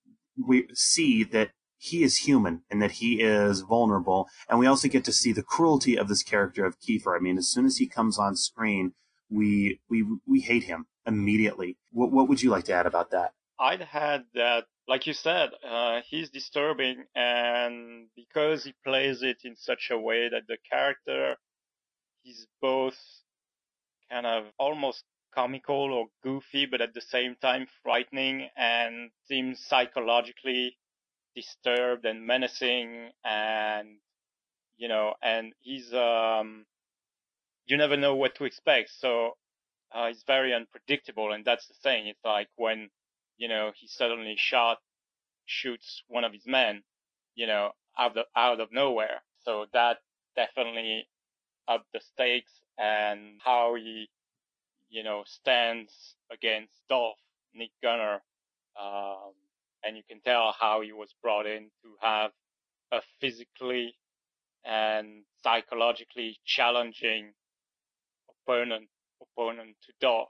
we see that he is human and that he is vulnerable. And we also get to see the cruelty of this character of Keefer. I mean, as soon as he comes on screen, we, we, we hate him immediately. What, what would you like to add about that? I'd had that, like you said, uh, he's disturbing and because he plays it in such a way that the character, is both kind of almost comical or goofy, but at the same time frightening and seems psychologically disturbed and menacing and you know and he's um you never know what to expect. So uh, he's very unpredictable and that's the thing. It's like when you know he suddenly shot shoots one of his men you know out of out of nowhere so that definitely up the stakes and how he you know stands against Dolph Nick Gunner um and you can tell how he was brought in to have a physically and psychologically challenging opponent opponent to Dolph.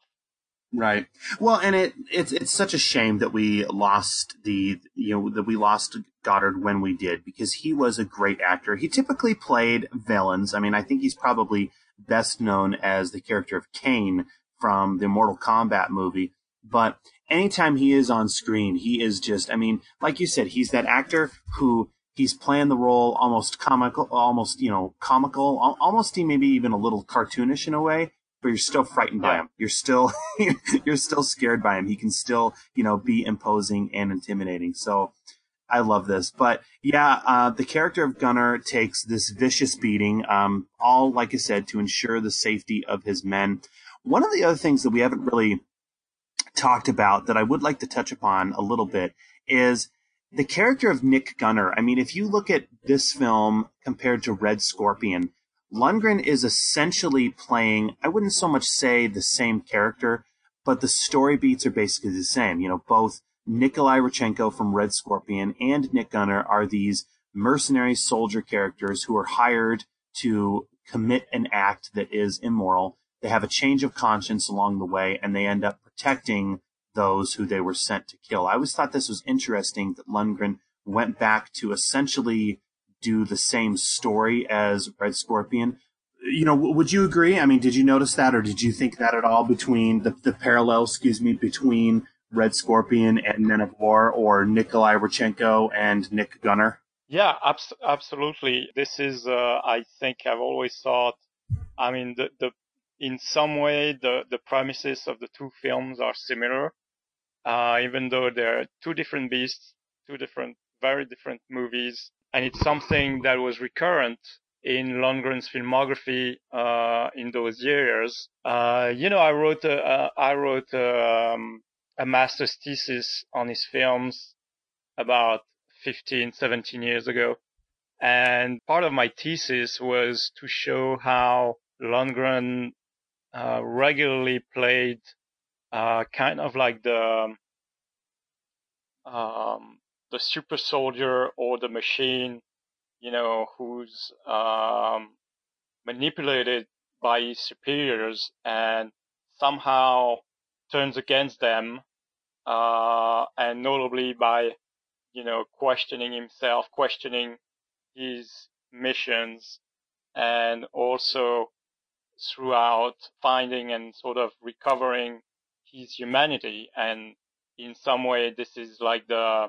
Right. Well, and it it's it's such a shame that we lost the you know that we lost Goddard when we did because he was a great actor. He typically played villains. I mean, I think he's probably best known as the character of Kane from the Mortal Kombat movie, but anytime he is on screen, he is just, I mean, like you said, he's that actor who he's playing the role almost comical, almost, you know, comical, almost he maybe even a little cartoonish in a way, but you're still frightened yeah. by him. You're still, you're still scared by him. He can still, you know, be imposing and intimidating. So I love this. But yeah, uh, the character of Gunner takes this vicious beating, um, all, like I said, to ensure the safety of his men. One of the other things that we haven't really talked about that I would like to touch upon a little bit is the character of Nick Gunner. I mean, if you look at this film compared to Red Scorpion, Lundgren is essentially playing, I wouldn't so much say the same character, but the story beats are basically the same. You know, both Nikolai Rodchenko from Red Scorpion and Nick Gunner are these mercenary soldier characters who are hired to commit an act that is immoral. They have a change of conscience along the way and they end up protecting those who they were sent to kill. I always thought this was interesting that Lundgren went back to essentially do the same story as Red Scorpion. You know, would you agree? I mean, did you notice that, or did you think that at all between the, the parallel, excuse me, between Red Scorpion and Men of War, or Nikolai Rodchenko and Nick Gunner? Yeah, abs- absolutely. This is, uh, I think, I've always thought. I mean, the the in some way the the premises of the two films are similar, uh, even though they're two different beasts, two different, very different movies, and it's something that was recurrent in Lundgren's filmography uh, in those years. Uh, you know, I wrote a, uh, I wrote a, um, a master's thesis on his films about 15, 17 years ago. And part of my thesis was to show how Lundgren uh, regularly played uh, kind of like the um, the super soldier or the machine, you know, who's um, manipulated by his superiors and somehow turns against them, uh, and notably by, you know, questioning himself, questioning his missions, and also throughout finding and sort of recovering his humanity. And in some way, this is like the,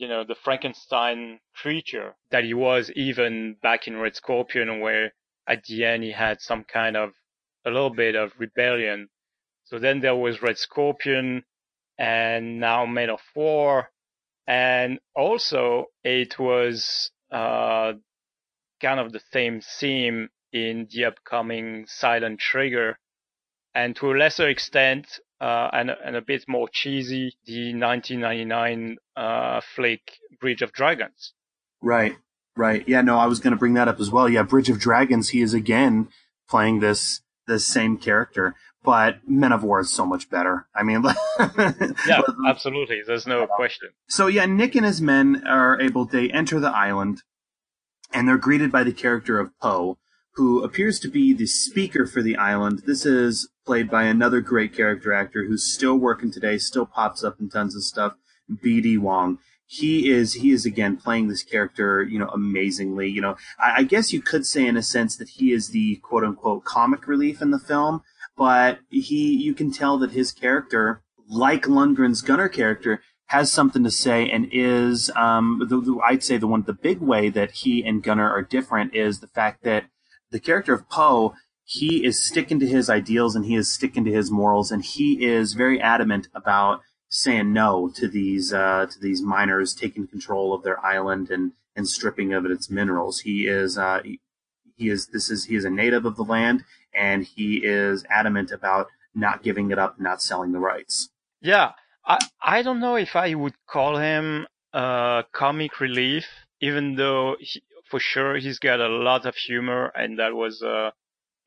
you know, the Frankenstein creature that he was even back in Red Scorpion where at the end he had some kind of a little bit of rebellion. So then there was Red Scorpion and now Men of War. And also it was, uh, kind of the same theme in the upcoming Silent Trigger, and to a lesser extent, uh, and, and a bit more cheesy, the 1999 uh, flick Bridge of Dragons. Right, right. Yeah, no, I was going to bring that up as well. Yeah, Bridge of Dragons, he is again playing this this same character, but Men of War is so much better. I mean, yeah, absolutely. There's no question. So yeah, Nick and his men are able. They enter the island, and they're greeted by the character of Poe, who appears to be the speaker for the island. This is played by another great character actor who's still working today, still pops up in tons of stuff, BD Wong. He is he is again playing this character, you know, amazingly. You know, I, I guess you could say in a sense that he is the quote unquote comic relief in the film, but he you can tell that his character, like Lundgren's Gunner character, has something to say and is um, the, the, I'd say the one the big way that he and Gunner are different is the fact that the character of Poe, he is sticking to his ideals and he is sticking to his morals and he is very adamant about saying no to these uh, to these miners taking control of their island and and stripping of it its minerals. He is uh, he, is this is he is a native of the land and he is adamant about not giving it up, not selling the rights. Yeah, I I don't know if I would call him uh, comic relief, even though he, for sure he's got a lot of humor, and that was uh,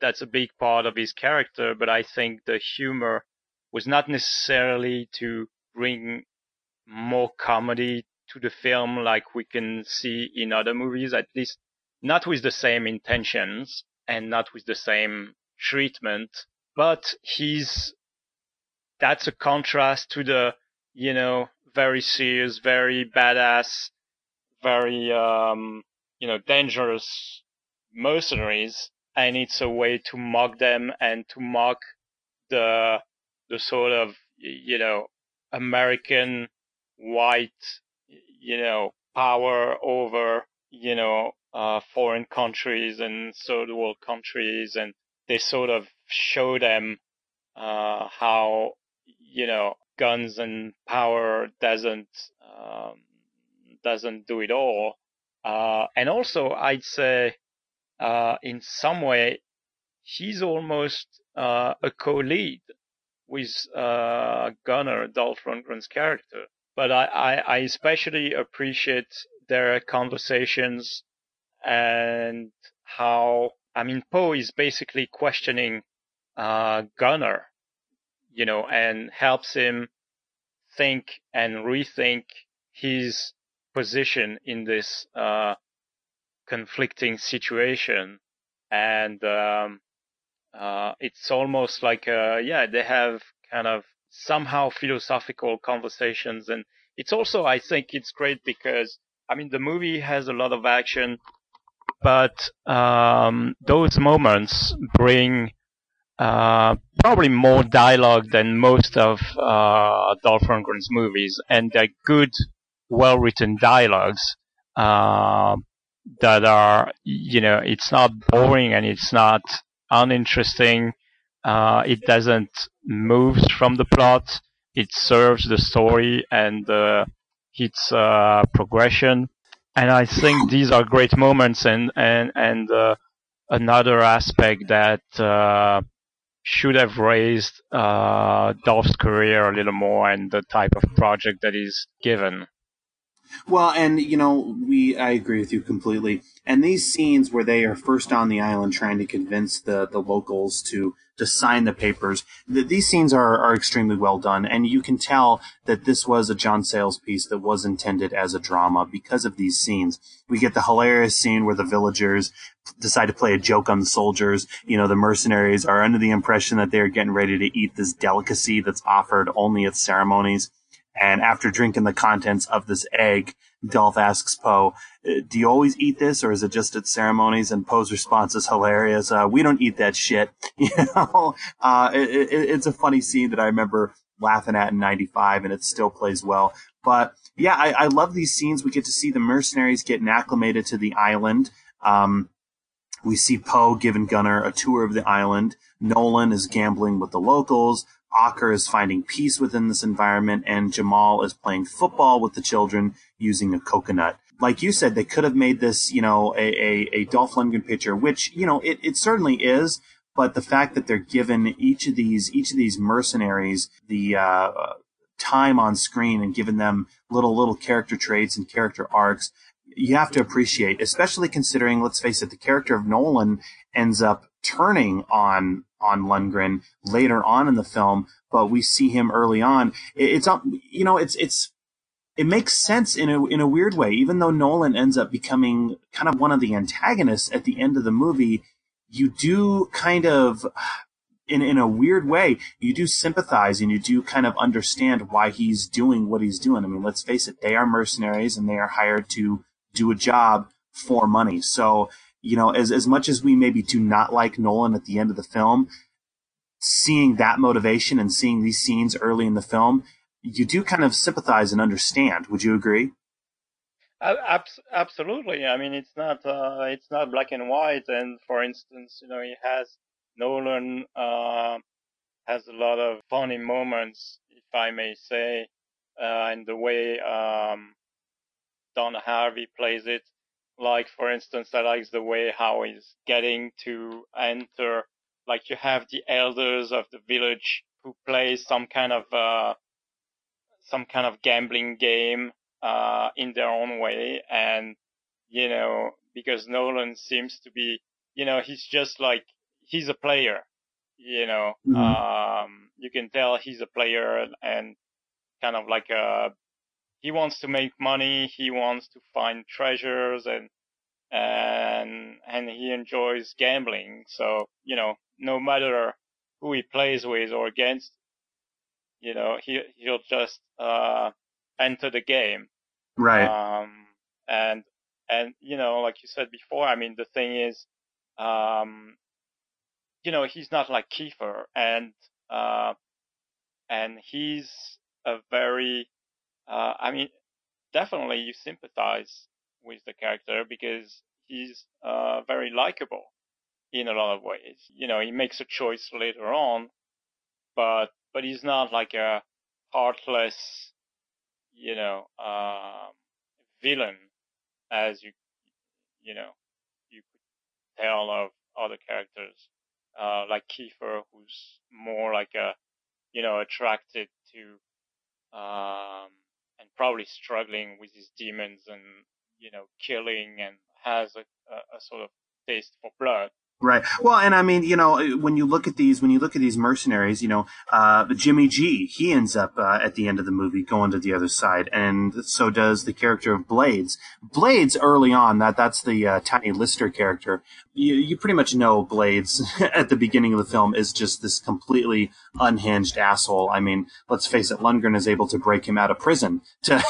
that's a big part of his character. But I think the humor was not necessarily to bring more comedy to the film like we can see in other movies, at least not with the same intentions and not with the same treatment, but he's, that's a contrast to the, you know, very serious, very badass, very, um, you know, dangerous mercenaries. And it's a way to mock them and to mock the, the sort of, you know, American white, you know, power over, you know, uh, foreign countries and third world countries. And they sort of show them, uh, how, you know, guns and power doesn't, um, doesn't do it all. Uh, and also I'd say, uh, in some way, he's almost, uh, a co-lead with, uh, Gunnar, Dolph Lundgren's character. But I, I, I especially appreciate their conversations and how, I mean, Poe is basically questioning, uh, Gunnar, you know, and helps him think and rethink his position in this, uh, conflicting situation. And, um, uh, it's almost like, uh, yeah, they have kind of somehow philosophical conversations. And it's also, I think it's great because, I mean, the movie has a lot of action, but, um, those moments bring, uh, probably more dialogue than most of, uh, Dolph Lundgren's movies. And they're good, well written dialogues, uh, that are, you know, it's not boring and it's not uninteresting. Uh, it doesn't move from the plot. It serves the story and uh, its uh, progression. And I think these are great moments. And and and uh, another aspect that uh, should have raised uh, Dolph's career a little more and the type of project that he's given. Well, and you know, we I agree with you completely. And these scenes where they are first on the island trying to convince the the locals to to sign the papers, the, these scenes are are extremely well done, and you can tell that this was a John Sayles piece that was intended as a drama because of these scenes. We get the hilarious scene where the villagers decide to play a joke on the soldiers. You know, the mercenaries are under the impression that they're getting ready to eat this delicacy that's offered only at ceremonies and after drinking the contents of this egg, Dolph asks Poe, uh, "Do you always eat this, or is it just at ceremonies?" And Poe's response is hilarious. Uh, "We don't eat that shit." You know, uh, it, it, it's a funny scene that I remember laughing at in '95, and it still plays well. But yeah, I, I, love these scenes. We get to see the mercenaries getting acclimated to the island. Um, we see Poe giving Gunnar a tour of the island. Nolan is gambling with the locals. Ocker is finding peace within this environment, and Jamal is playing football with the children using a coconut. Like you said, they could have made this, you know, a, a, a Dolph Lundgren picture, which, you know, it, it certainly is. But the fact that they're given each of these, each of these mercenaries the, uh, time on screen and given them little, little character traits and character arcs, you have to appreciate, especially considering, let's face it, the character of Nolan ends up turning on on Lundgren later on in the film, but we see him early on. It's you know it's it's it makes sense in a in a weird way. Even though Nolan ends up becoming kind of one of the antagonists at the end of the movie, you do kind of in in a weird way, you do sympathize and you do kind of understand why he's doing what he's doing. I mean, let's face it, they are mercenaries and they are hired to do a job for money. So you know, as, as much as we maybe do not like Nolan at the end of the film, seeing that motivation and seeing these scenes early in the film, you do kind of sympathize and understand. Would you agree? absolutely. I mean, it's not uh, it's not black and white. And for instance, you know, he has Nolan uh, has a lot of funny moments, if I may say, uh, and the way um, Don Harvey plays it. Like for instance, I like the way how he's getting to enter. Like you have the elders of the village who play some kind of uh, some kind of gambling game uh, in their own way, and you know because Nolan seems to be, you know, he's just like he's a player. You know, Mhm. um, you can tell he's a player and kind of like a he wants to make money, he wants to find treasures and and and he enjoys gambling. So, you know, no matter who he plays with or against, you know, he he'll just uh enter the game. Right. Um and and you know, like you said before, I mean the thing is um you know, he's not like Keefer and uh and he's a very uh I mean definitely you sympathize with the character because he's uh very likable in a lot of ways. You know, he makes a choice later on, but but he's not like a heartless, you know, um villain as you you know you could tell of other characters uh like Keefer who's more like a you know attracted to um and probably struggling with his demons and you know killing and has a, a, a sort of taste for blood Right. Well, and I mean, you know, when you look at these, when you look at these mercenaries, you know, uh, Jimmy G, he ends up uh, at the end of the movie going to the other side, and so does the character of Blades. Blades early on, that that's the uh, Tiny Lister character. You you pretty much know Blades at the beginning of the film is just this completely unhinged asshole. I mean, let's face it, Lundgren is able to break him out of prison to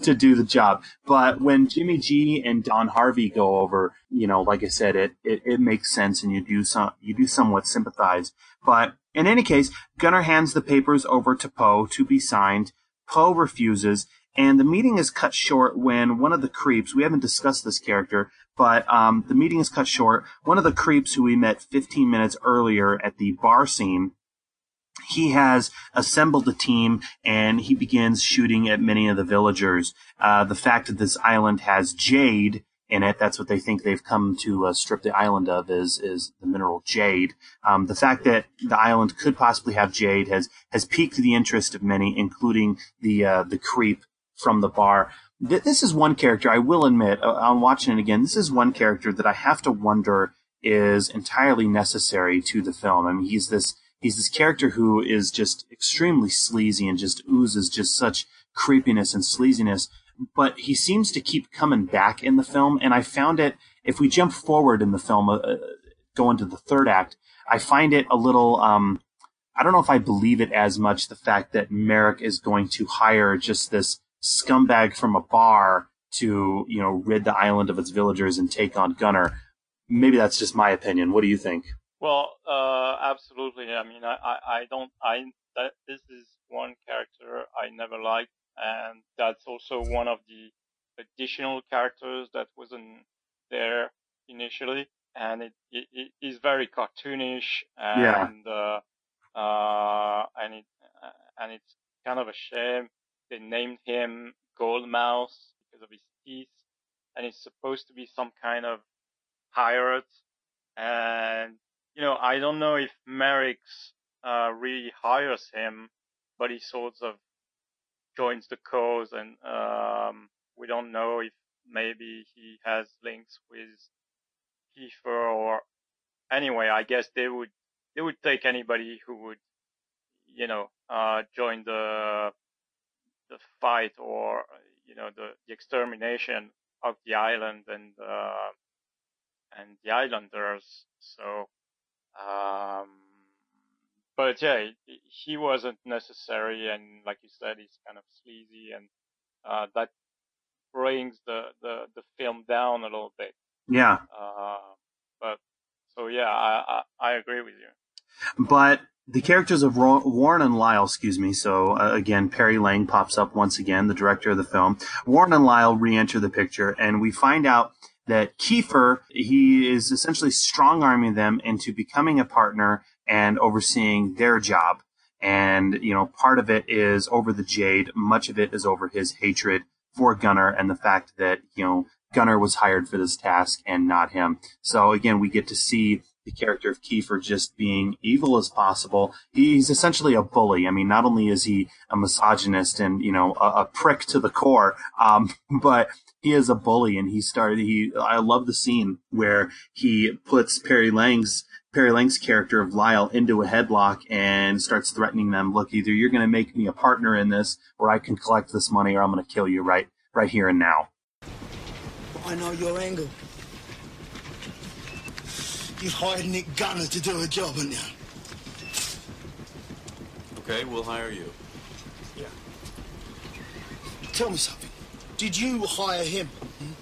to do the job. But when Jimmy G and Don Harvey go over, you know, like I said, it, it, it makes sense and you do some, you do somewhat sympathize. But in any case, Gunnar hands the papers over to Poe to be signed. Poe refuses and the meeting is cut short when one of the creeps, we haven't discussed this character, but um, the meeting is cut short. One of the creeps who we met 15 minutes earlier at the bar scene he has assembled a team and he begins shooting at many of the villagers. Uh, the fact that this island has jade in it, that's what they think they've come to uh, strip the island of is, is the mineral jade. Um, the fact that the island could possibly have jade has, has piqued the interest of many, including the, uh, the creep from the bar. Th- This is one character, I will admit, uh, on watching it again, this is one character that I have to wonder is entirely necessary to the film. I mean, he's this, he's this character who is just extremely sleazy and just oozes just such creepiness and sleaziness. But he seems to keep coming back in the film, and I found it. If we jump forward in the film, uh, uh, go into the third act, I find it a little. Um, I don't know if I believe it as much. The fact that Merrick is going to hire just this scumbag from a bar to, you know, rid the island of its villagers and take on Gunner. Maybe that's just my opinion. What do you think? Well, uh, absolutely. I mean, I, I, I don't, I, that, this is one character I never liked, and that's also one of the additional characters that wasn't there initially, and it, it, it is very cartoonish, Yeah. and, uh, uh, and it, uh, and it's kind of a shame they named him Goldmouth because of his teeth, and it's supposed to be some kind of pirate, and you know, I don't know if Merrick's uh, really hires him, but he sort of joins the cause, and um, we don't know if maybe he has links with Keefer or anyway. I guess they would they would take anybody who would, you know, uh, join the the fight or you know the, the extermination of the island and uh, and the islanders. So um, but yeah, he, wasn't necessary, and like you said, he's kind of sleazy, and uh, that brings the, the the film down a little bit. Yeah. Uh, but so yeah, I, I I agree with you. But the characters of Ro- Warren and Lyle, excuse me. So uh, again, Perry Lang pops up once again, the director of the film. Warren and Lyle re-enter the picture, and we find out that Keefer, he is essentially strong arming them into becoming a partner and overseeing their job. And, you know, part of it is over the Jade. Much of it is over his hatred for Gunnar and the fact that, you know, Gunnar was hired for this task and not him. So again, we get to see the character of Keefer just being evil as possible. He's essentially a bully. I mean, not only is he a misogynist and, you know, a, a prick to the core, um, but he is a bully and he started, he, I love the scene where he puts Perry Lang's, Perry Lang's character of Lyle into a headlock and starts threatening them. Look, either you're going to make me a partner in this or I can collect this money or I'm going to kill you right, right here and now. I know your angle. You've hired Nick Gunner to do a job, haven't you? Okay, we'll hire you. Yeah. Tell me something. Did you hire him? Hmm?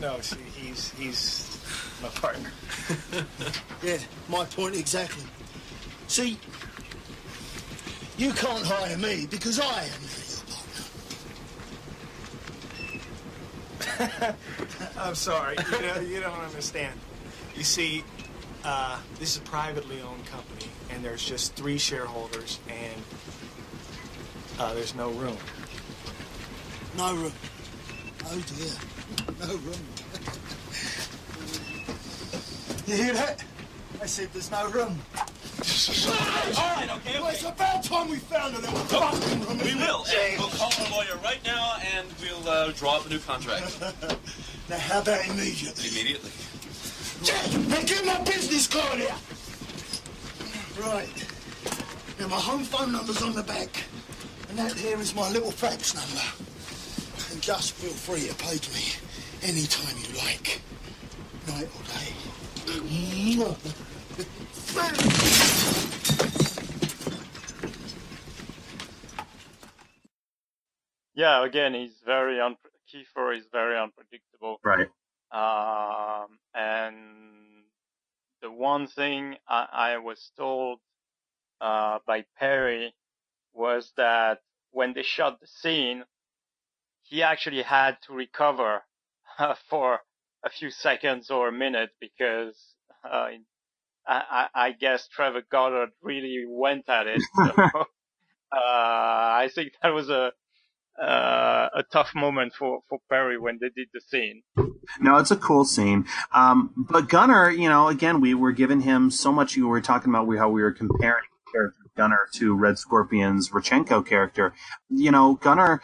no, see, he's he's my partner. yeah, my point exactly. See, you can't hire me because I am your partner. I'm sorry. You, know, you don't understand. You see, uh, this is a privately owned company, and there's just three shareholders, and uh, there's no room. No room. Oh dear. No room. You hear that? I said there's no room. All right, okay, Well, it's about time we found a little fucking room. We will. And we'll call the lawyer right now, and we'll uh, draw up a new contract. now, how about immediately? Immediately. Now, get my business card here. Right. Now, my home phone number's on the back. And that here is my little fax number. And just feel free to page me anytime you like. Night or day. Yeah, again, he's very un- Keefer is very unpredictable. Right. Um, and the one thing I, I was told uh, by Perry was that when they shot the scene, he actually had to recover uh, for a few seconds or a minute because uh, I, I, guess Trevor Goddard really went at it. So, uh, I think that was a uh, a tough moment for, for Perry when they did the scene. No, it's a cool scene. Um, but Gunnar, you know, again, we were giving him so much. You were talking about how we were comparing character Gunnar to Red Scorpion's Rachenko character. You know, Gunnar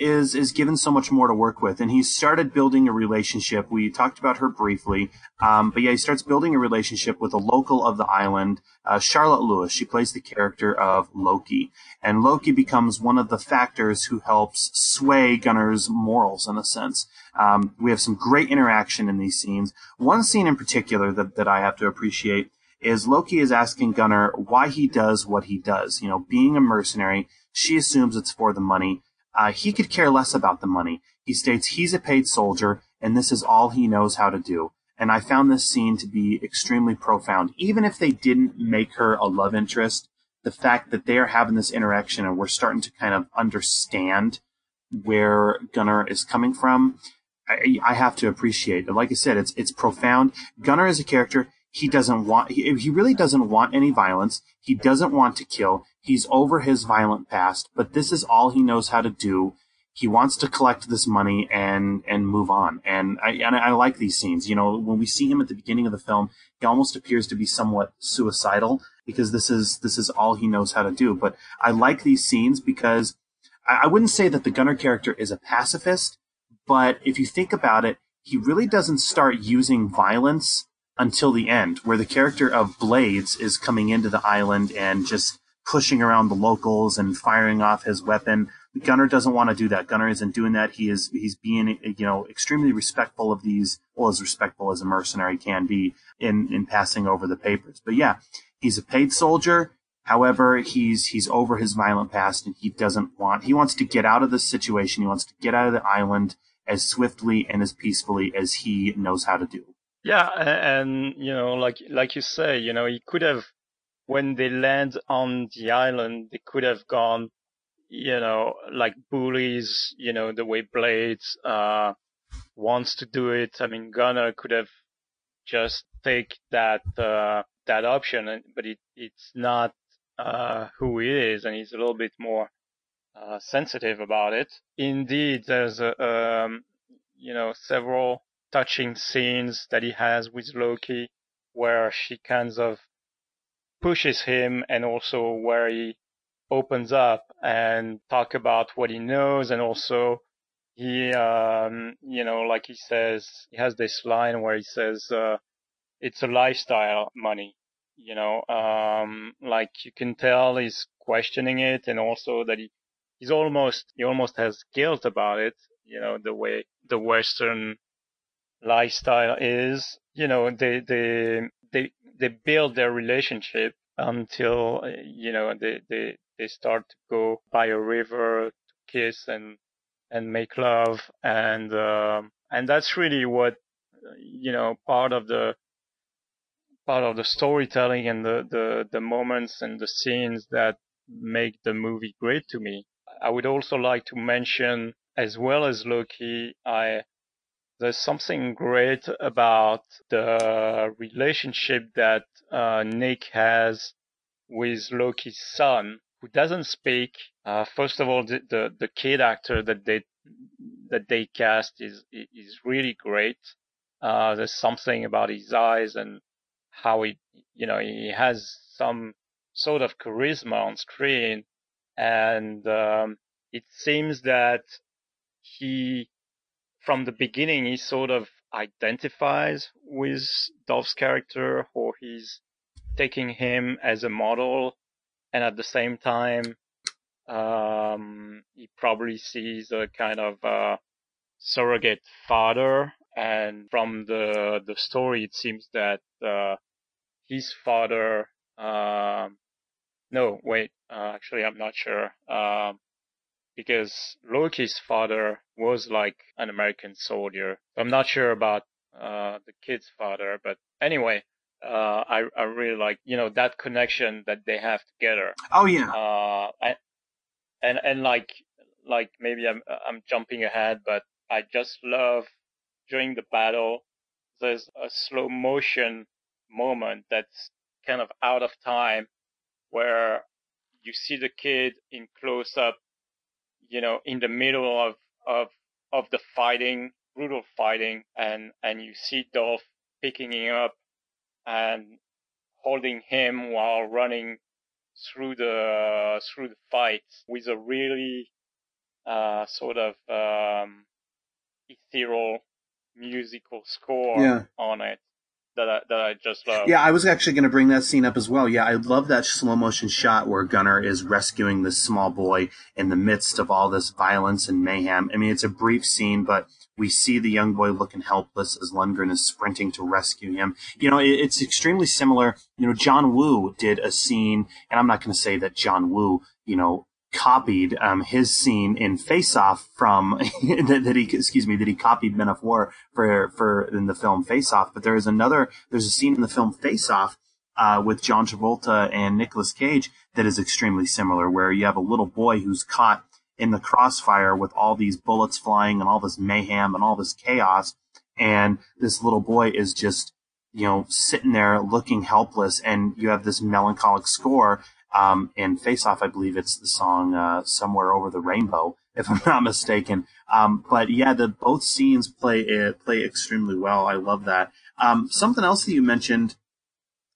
is is given so much more to work with, and he started building a relationship. We talked about her briefly, um, but yeah, he starts building a relationship with a local of the island, uh, Charlotte Lewis. She plays the character of Loki, and Loki becomes one of the factors who helps sway Gunnar's morals in a sense. Um, we have some great interaction in these scenes. One scene in particular that that I have to appreciate is Loki is asking Gunnar why he does what he does. You know, being a mercenary, she assumes it's for the money. Uh, he could care less about the money. He states he's a paid soldier and this is all he knows how to do. And I found this scene to be extremely profound. Even if they didn't make her a love interest, the fact that they are having this interaction and we're starting to kind of understand where Gunnar is coming from, I, I have to appreciate it. Like I said, it's it's profound. Gunnar is a character he doesn't want he, he really doesn't want any violence he doesn't want to kill he's over his violent past but this is all he knows how to do. He wants to collect this money and and move on. And I and I like these scenes. You know when we see him at the beginning of the film he almost appears to be somewhat suicidal because this is this is all he knows how to do. But I like these scenes because I, I wouldn't say that the Gunner character is a pacifist but if you think about it he really doesn't start using violence until the end, where the character of Blades is coming into the island and just pushing around the locals and firing off his weapon. Gunner doesn't want to do that. Gunner isn't doing that. He is he's being you know extremely respectful of these, well as respectful as a mercenary can be in in passing over the papers. But yeah, he's a paid soldier. However, he's he's over his violent past and he doesn't want he wants to get out of this situation. He wants to get out of the island as swiftly and as peacefully as he knows how to do. Yeah, and you know, like like you say, you know, he could have when they land on the island, they could have gone, you know, like bullies, you know, the way Blades uh wants to do it. I mean, Gunnar could have just take that uh, that option, but it, it's not uh, who he is, and he's a little bit more uh, sensitive about it. Indeed, there's a, um, you know several touching scenes that he has with Loki, where she kind of pushes him, and also where he opens up and talk about what he knows, and also he, um, you know, like he says, he has this line where he says, uh, "It's a lifestyle, money." You know, um, like you can tell he's questioning it, and also that he, he's almost, he almost has guilt about it. You know, the way the Western lifestyle is. You know, the they they they build their relationship until you know they they they start to go by a river to kiss and and make love and um, and that's really what you know part of the part of the storytelling and the, the the moments and the scenes that make the movie great to me. I would also like to mention as well as Loki, I there's something great about the relationship that uh, Nick has with Loki's son, who doesn't speak. Uh, first of all, the, the, the kid actor that they that they cast is is really great. Uh, there's something about his eyes and how he, you know, he has some sort of charisma on screen, and um, it seems that he from the beginning, he sort of identifies with Dolph's character, or he's taking him as a model, and at the same time, um, he probably sees a kind of uh, surrogate father. And from the the story, it seems that uh, his father. Um, no, wait. Uh, actually, I'm not sure. Um, because Loki's father was like an American soldier. I'm not sure about uh, the kid's father, but anyway, uh, I I really like you know that connection that they have together. Oh yeah. Uh, I, and and like like maybe I'm I'm jumping ahead, but I just love during the battle. There's a slow motion moment that's kind of out of time where you see the kid in close up you know, in the middle of, of, of the fighting, brutal fighting, and, and you see Dolph picking him up and holding him while running through the, through the fight with a really, uh, sort of, um, ethereal musical score yeah. on it that I, that I just love. Yeah, I was actually going to bring that scene up as well. Yeah, I love that slow motion shot where Gunnar is rescuing this small boy in the midst of all this violence and mayhem. I mean, it's a brief scene, but we see the young boy looking helpless as Lundgren is sprinting to rescue him. You know, it, it's extremely similar. You know, John Woo did a scene, and I'm not going to say that John Woo, you know, copied um, his scene in Face Off from that, that, he excuse me that he copied Men of War for for in the film Face Off. But there is another there's a scene in the film Face Off uh, with John Travolta and Nicolas Cage that is extremely similar, where you have a little boy who's caught in the crossfire with all these bullets flying and all this mayhem and all this chaos, and this little boy is just you know sitting there looking helpless, and you have this melancholic score um, in Face Off, I believe it's the song uh, "Somewhere Over the Rainbow," if I'm not mistaken. Um, but yeah, the both scenes play uh, play extremely well. I love that. Um, something else that you mentioned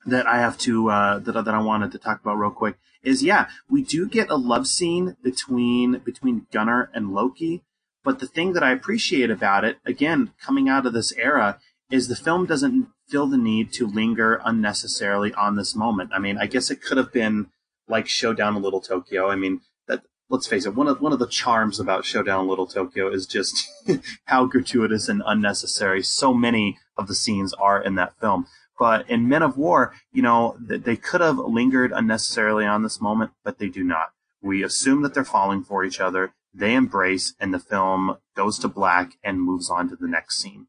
that I have to uh, that that I wanted to talk about real quick is yeah, we do get a love scene between between Gunnar and Loki. But the thing that I appreciate about it, again, coming out of this era, is the film doesn't feel the need to linger unnecessarily on this moment. I mean, I guess it could have been like Showdown in Little Tokyo. I mean, that let's face it, one of one of the charms about Showdown in Little Tokyo is just how gratuitous and unnecessary so many of the scenes are in that film. But in Men of War, you know, they could have lingered unnecessarily on this moment, but they do not. We assume that they're falling for each other. They embrace, and the film goes to black and moves on to the next scene.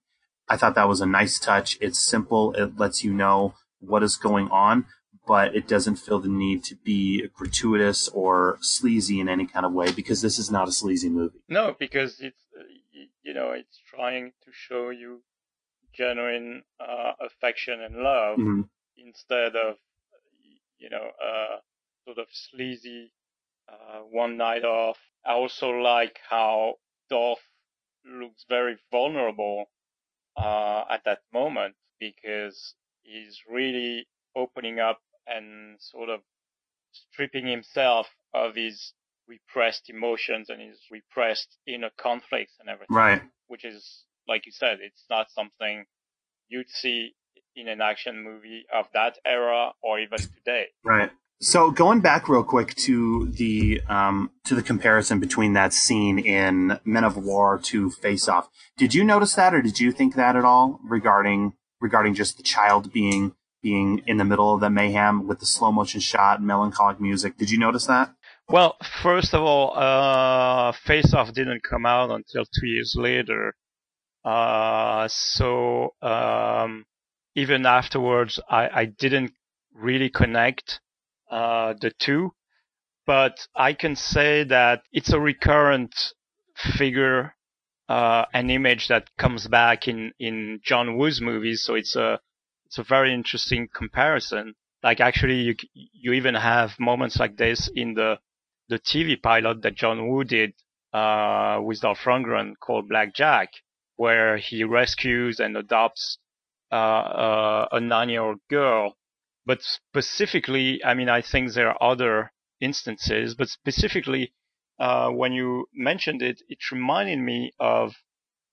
I thought that was a nice touch. It's simple. It lets you know what is going on, but it doesn't feel the need to be gratuitous or sleazy in any kind of way because this is not a sleazy movie. No, because it's you know, it's trying to show you genuine uh, affection and love hmm instead of, you know, uh, sort of sleazy uh, one night off. I also like how Dolph looks very vulnerable uh, at that moment because he's really opening up and sort of stripping himself of his repressed emotions and his repressed inner conflicts and everything. Right. Which is, like you said, it's not something you'd see in an action movie of that era or even today. Right. So going back real quick to the um, to the comparison between that scene in Men of War to Face Off, did you notice that, or did you think that at all regarding regarding just the child being being in the middle of the mayhem with the slow motion shot, and melancholic music? Did you notice that? Well, first of all, uh, Face Off didn't come out until two years later. Uh, so, um, even afterwards, I, I didn't really connect, uh, the two, but I can say that it's a recurrent figure, uh, an image that comes back in, in John Woo's movies. So it's a, it's a very interesting comparison. Like actually, you, you even have moments like this in the, the TV pilot that John Woo did, uh, with Dolph Lundgren called Black Jack, where he rescues and adopts, uh, uh, a nine-year-old girl. But specifically, I mean, I think there are other instances, but specifically, uh, when you mentioned it, it reminded me of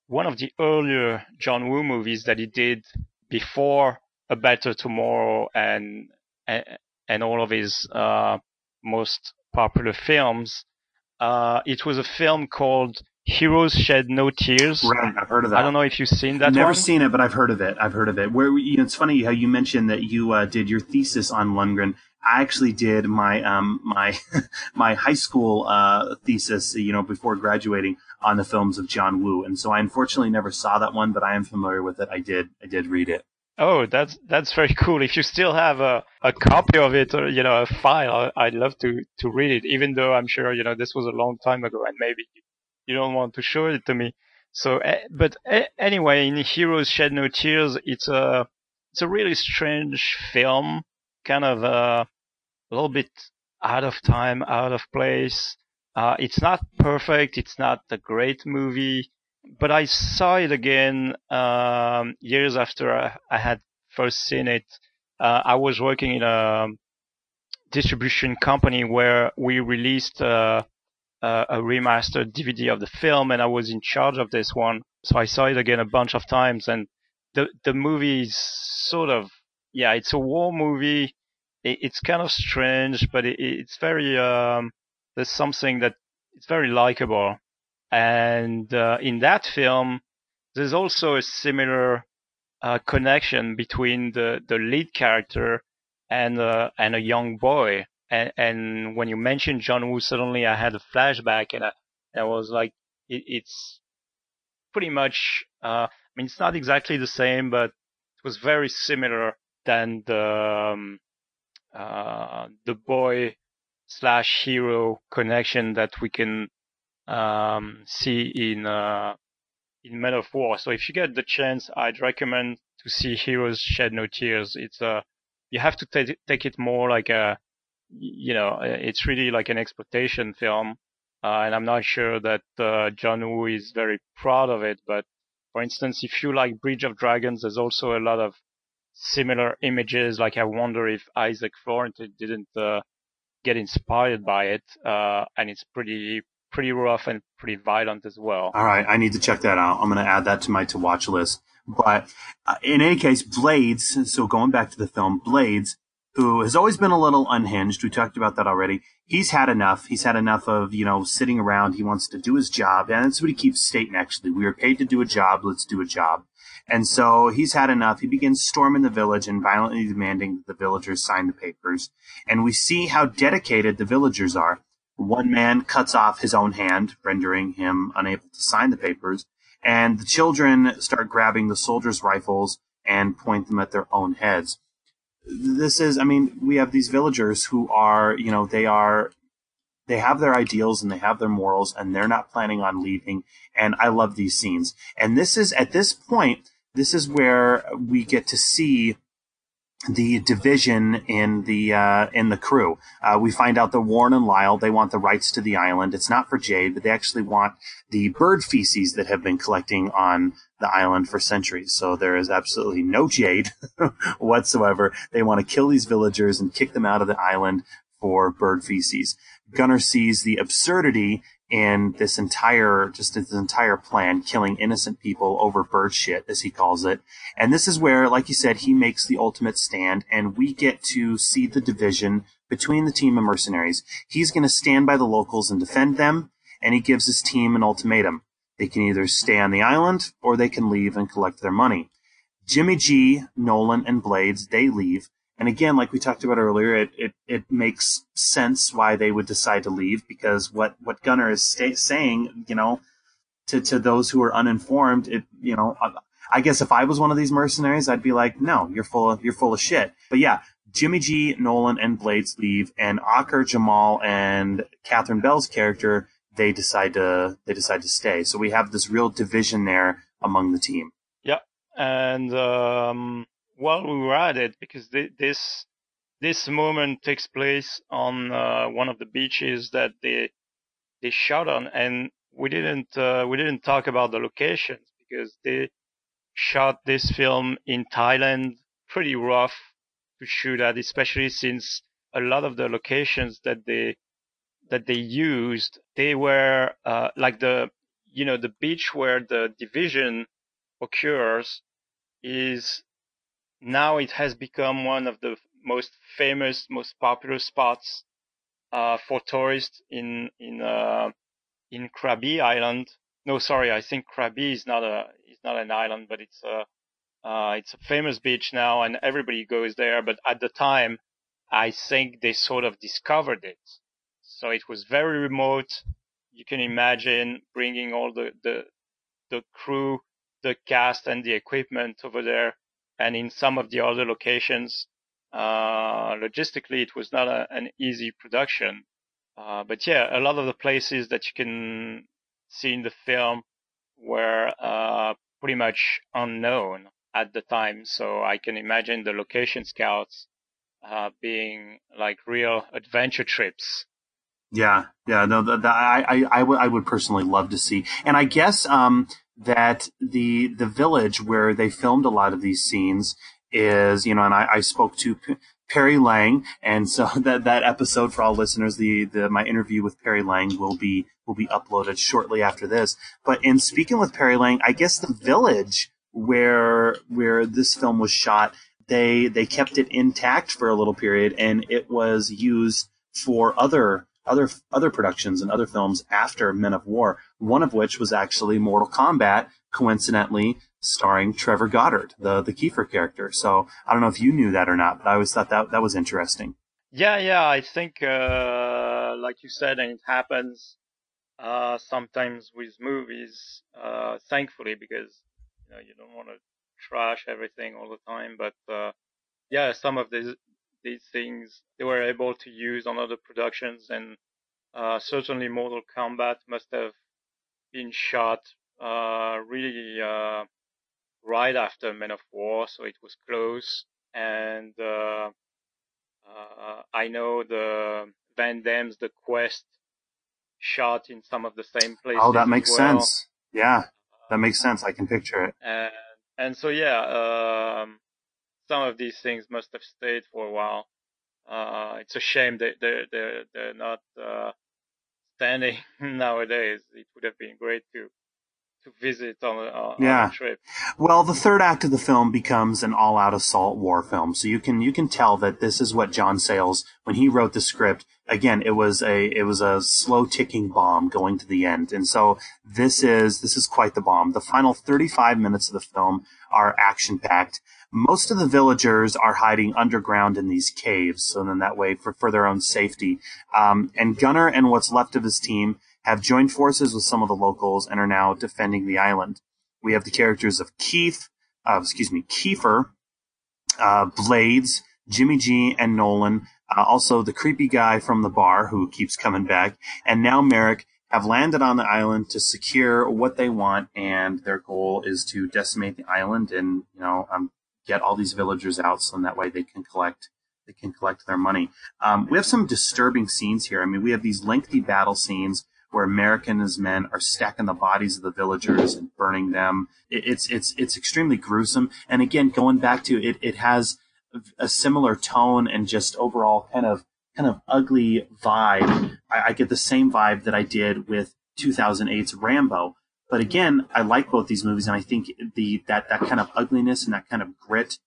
one of the earlier John Woo movies that he did before A Better Tomorrow and, and, and all of his, uh, most popular films. Uh, it was a film called Heroes Shed No Tears. Right, I've heard of that. I don't know if you've seen that Never one. seen it, but I've heard of it. I've heard of it. Where you know, it's funny how you mentioned that you uh, did your thesis on Lundgren. I actually did my um my my high school uh thesis, you know, before graduating on the films of John Woo, and so I unfortunately never saw that one, but I am familiar with it. I did I did read it. Oh, that's that's very cool. If you still have a, a copy of it or you know a file, I'd love to to read it. Even though I'm sure you know this was a long time ago, and maybe you don't want to show it to me. So, eh, but eh, anyway, in Heroes Shed No Tears, it's a it's a really strange film, kind of uh, a little bit out of time, out of place. Uh, it's not perfect. It's not a great movie, but I saw it again um, years after I, I had first seen it. Uh, I was working in a distribution company where we released uh, uh, a remastered DVD of the film, and I was in charge of this one. So I saw it again a bunch of times, and the the movie is sort of yeah, it's a war movie. It, it's kind of strange, but it, it's very um, there's something that it's very likable. And uh, in that film, there's also a similar uh, connection between the the lead character and uh, and a young boy. And, and when you mentioned John Woo, suddenly I had a flashback, and I, I was like, it, it's pretty much. Uh, I mean, it's not exactly the same, but it was very similar than the um, uh, the boy slash hero connection that we can um, see in uh, in Men of War. So if you get the chance, I'd recommend to see Heroes Shed No Tears. It's uh, you have to take take it more like a you know, it's really like an exploitation film. Uh, and I'm not sure that uh, John Woo is very proud of it. But for instance, if you like Bridge of Dragons, there's also a lot of similar images. Like I wonder if Isaac Florent didn't uh, get inspired by it. Uh, and it's pretty pretty rough and pretty violent as well. All right, I need to check that out. I'm going to add that to my to watch list. But uh, in any case, Blades. So going back to the film, Blades who has always been a little unhinged. We talked about that already. He's had enough. He's had enough of, you know, sitting around. He wants to do his job. And that's what he keeps stating, actually. We are paid to do a job. Let's do a job. And so he's had enough. He begins storming the village and violently demanding that the villagers sign the papers. And we see how dedicated the villagers are. One man cuts off his own hand, rendering him unable to sign the papers. And the children start grabbing the soldiers' rifles and point them at their own heads this is, I mean, we have these villagers who are, you know, they are they have their ideals and they have their morals and they're not planning on leaving. And I love these scenes. And this is at this point, this is where we get to see the division in the uh, in the crew. Uh, we find out that Warren and Lyle they want the rights to the island. It's not for Jade, but they actually want the bird feces that have been collecting on the island for centuries. So there is absolutely no Jade whatsoever. They want to kill these villagers and kick them out of the island for bird feces. Gunnar sees the absurdity in this entire, just this entire plan, killing innocent people over bird shit, as he calls it. And this is where, like you said, he makes the ultimate stand, and we get to see the division between the team of mercenaries. He's going to stand by the locals and defend them, and he gives his team an ultimatum. They can either stay on the island, or they can leave and collect their money. Jimmy G, Nolan, and Blades, they leave, and again, like we talked about earlier, it, it, it makes sense why they would decide to leave because what, what Gunnar is sta- saying, you know, to, to those who are uninformed, it, you know, I guess if I was one of these mercenaries, I'd be like, no, you're full of, you're full of shit. But yeah, Jimmy G, Nolan, and Blades leave, and Ocker, Jamal, and Catherine Bell's character, they decide to, they decide to stay. So we have this real division there among the team. Yeah. And, um, while we were at it, because this this moment takes place on uh, one of the beaches that they they shot on, and we didn't uh, we didn't talk about the locations because they shot this film in Thailand, pretty rough to shoot at, especially since a lot of the locations that they that they used they were uh, like the you know the beach where the division occurs is now it has become one of the most famous, most popular spots uh, for tourists in in uh, in Krabi Island. No, sorry, I think Krabi is not a is not an island, but it's a uh, it's a famous beach now, and everybody goes there. But at the time, I think they sort of discovered it, so it was very remote. You can imagine bringing all the the the crew, the cast, and the equipment over there and in some of the other locations, uh, logistically, it was not a, an easy production. Uh, but yeah, a lot of the places that you can see in the film were uh, pretty much unknown at the time. So I can imagine the location scouts uh, being like real adventure trips. Yeah, yeah, no, that, that I, I, I, w- I would personally love to see, and I guess um, that the the village where they filmed a lot of these scenes is, you know, and I, I spoke to P- Perry Lang, and so that that episode for all listeners, the, the my interview with Perry Lang will be will be uploaded shortly after this. But in speaking with Perry Lang, I guess the village where where this film was shot, they they kept it intact for a little period, and it was used for other other other productions and other films after Men of War. One of which was actually Mortal Kombat, coincidentally starring Trevor Goddard, the the Keefer character. So I don't know if you knew that or not, but I always thought that that was interesting. Yeah, yeah, I think uh, like you said, and it happens uh, sometimes with movies. Uh, thankfully, because you know you don't want to trash everything all the time, but uh, yeah, some of these these things they were able to use on other productions, and uh, certainly Mortal Kombat must have been shot uh, really uh, right after Men of War, so it was close. And uh, uh, I know the Van Damme's The Quest shot in some of the same places. Oh, that makes well. sense. Yeah, that makes sense. I can picture it. And and so yeah, um, some of these things must have stayed for a while. Uh, it's a shame that they're, they're, they're not, uh, standing nowadays. It would have been great to, to visit on a, on yeah. a trip. Well, the third act of the film becomes an all-out assault war film. So you can you can tell that this is what John Sayles, when he wrote the script, again, it was a it was a slow ticking bomb going to the end. And so this is this is quite the bomb. The final 35 minutes of the film are action packed. Most of the villagers are hiding underground in these caves, so then that way for, for their own safety. Um, and Gunnar and what's left of his team have joined forces with some of the locals and are now defending the island. We have the characters of Keith, uh, excuse me, Keefer, uh, Blades, Jimmy G, and Nolan. uh, also the creepy guy from the bar who keeps coming back, and now Merrick have landed on the island to secure what they want, and their goal is to decimate the island and you know um, get all these villagers out, so that way they can collect they can collect their money. Um, we have some disturbing scenes here. I mean, we have these lengthy battle scenes where Merrick and his men are stacking the bodies of the villagers and burning them. It, it's it's it's extremely gruesome. And again, going back to it, it has a similar tone and just overall kind of kind of ugly vibe. I, I get the same vibe that I did with 2008's Rambo. But again, I like both these movies, and I think the that that kind of ugliness and that kind of grit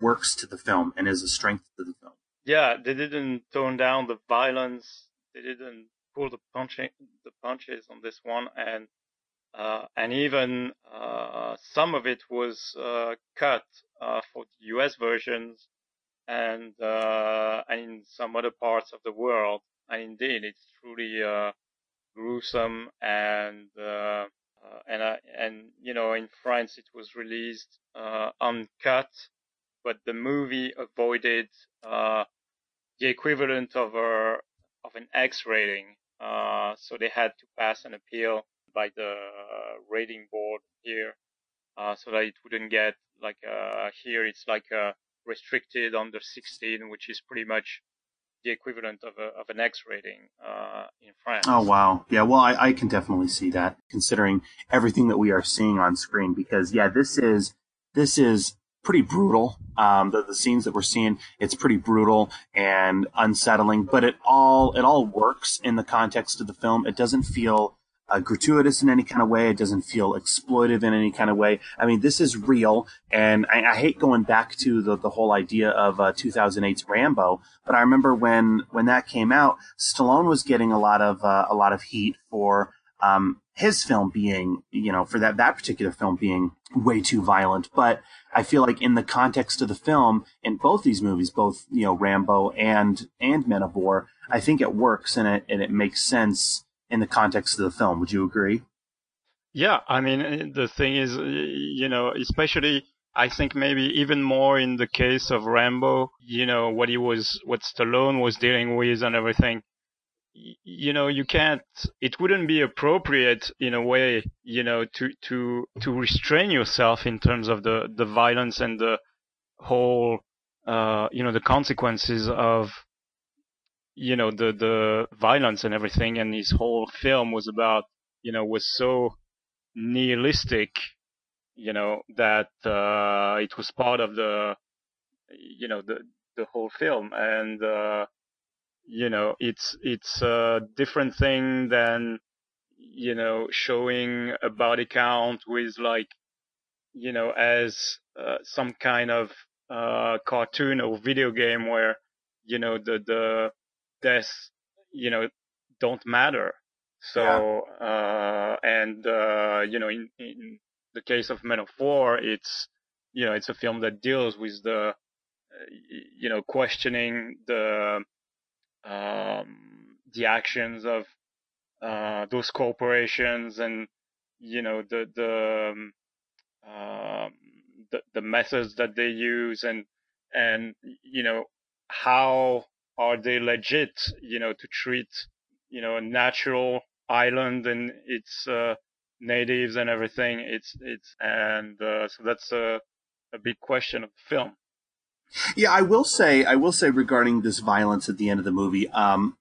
works to the film and is a strength to the film. Yeah, they didn't tone down the violence. They didn't pull the punching the punches on this one, and uh, and even uh, some of it was uh, cut uh, for the U.S. versions and uh, and in some other parts of the world. And indeed, it's truly uh, gruesome and and uh, and you know in France it was released uh, uncut, but the movie avoided uh, the equivalent of a of an X rating. Uh, so they had to pass an appeal by the rating board here, uh, so that it wouldn't get like uh, here it's like restricted under 16, which is pretty much the equivalent of, a, of an X rating uh, in France. Oh wow, yeah. Well, I, I can definitely see that, considering everything that we are seeing on screen. Because yeah, this is this is pretty brutal. Um, the, the scenes that we're seeing, it's pretty brutal and unsettling, but it all it all works in the context of the film. It doesn't feel uh, gratuitous in any kind of way. It doesn't feel exploitive in any kind of way. I mean, this is real, and I, I hate going back to the, the whole idea of uh, 2008's Rambo. But I remember when when that came out, Stallone was getting a lot of uh, a lot of heat for um, his film being, you know, for that that particular film being way too violent. But I feel like in the context of the film, in both these movies, both you know Rambo and and Men of War, I think it works and it and it makes sense in the context of the film. Would you agree? Yeah, I mean, the thing is, you know, especially I think maybe even more in the case of Rambo, you know, what he was, what Stallone was dealing with and everything. You know, you can't, it wouldn't be appropriate in a way, you know, to, to, to restrain yourself in terms of the, the violence and the whole, uh, you know, the consequences of, you know the the violence and everything and his whole film was about you know was so nihilistic you know that uh it was part of the you know the the whole film. And uh you know it's it's a different thing than you know showing a body count with like you know as uh, some kind of uh cartoon or video game where you know the the deaths, you know, don't matter. So, yeah. uh, and, uh, you know, in, in the case of Men of War, it's, you know, it's a film that deals with the, uh, you know, questioning the, um, the actions of, uh, those corporations and, you know, the, the, um, um the, the methods that they use and, and, you know, how are they legit, you know, to treat, you know, a natural island and its uh, natives and everything. It's it's and uh, so that's a a big question of the film. Yeah, I will say, I will say regarding this violence at the end of the movie, um,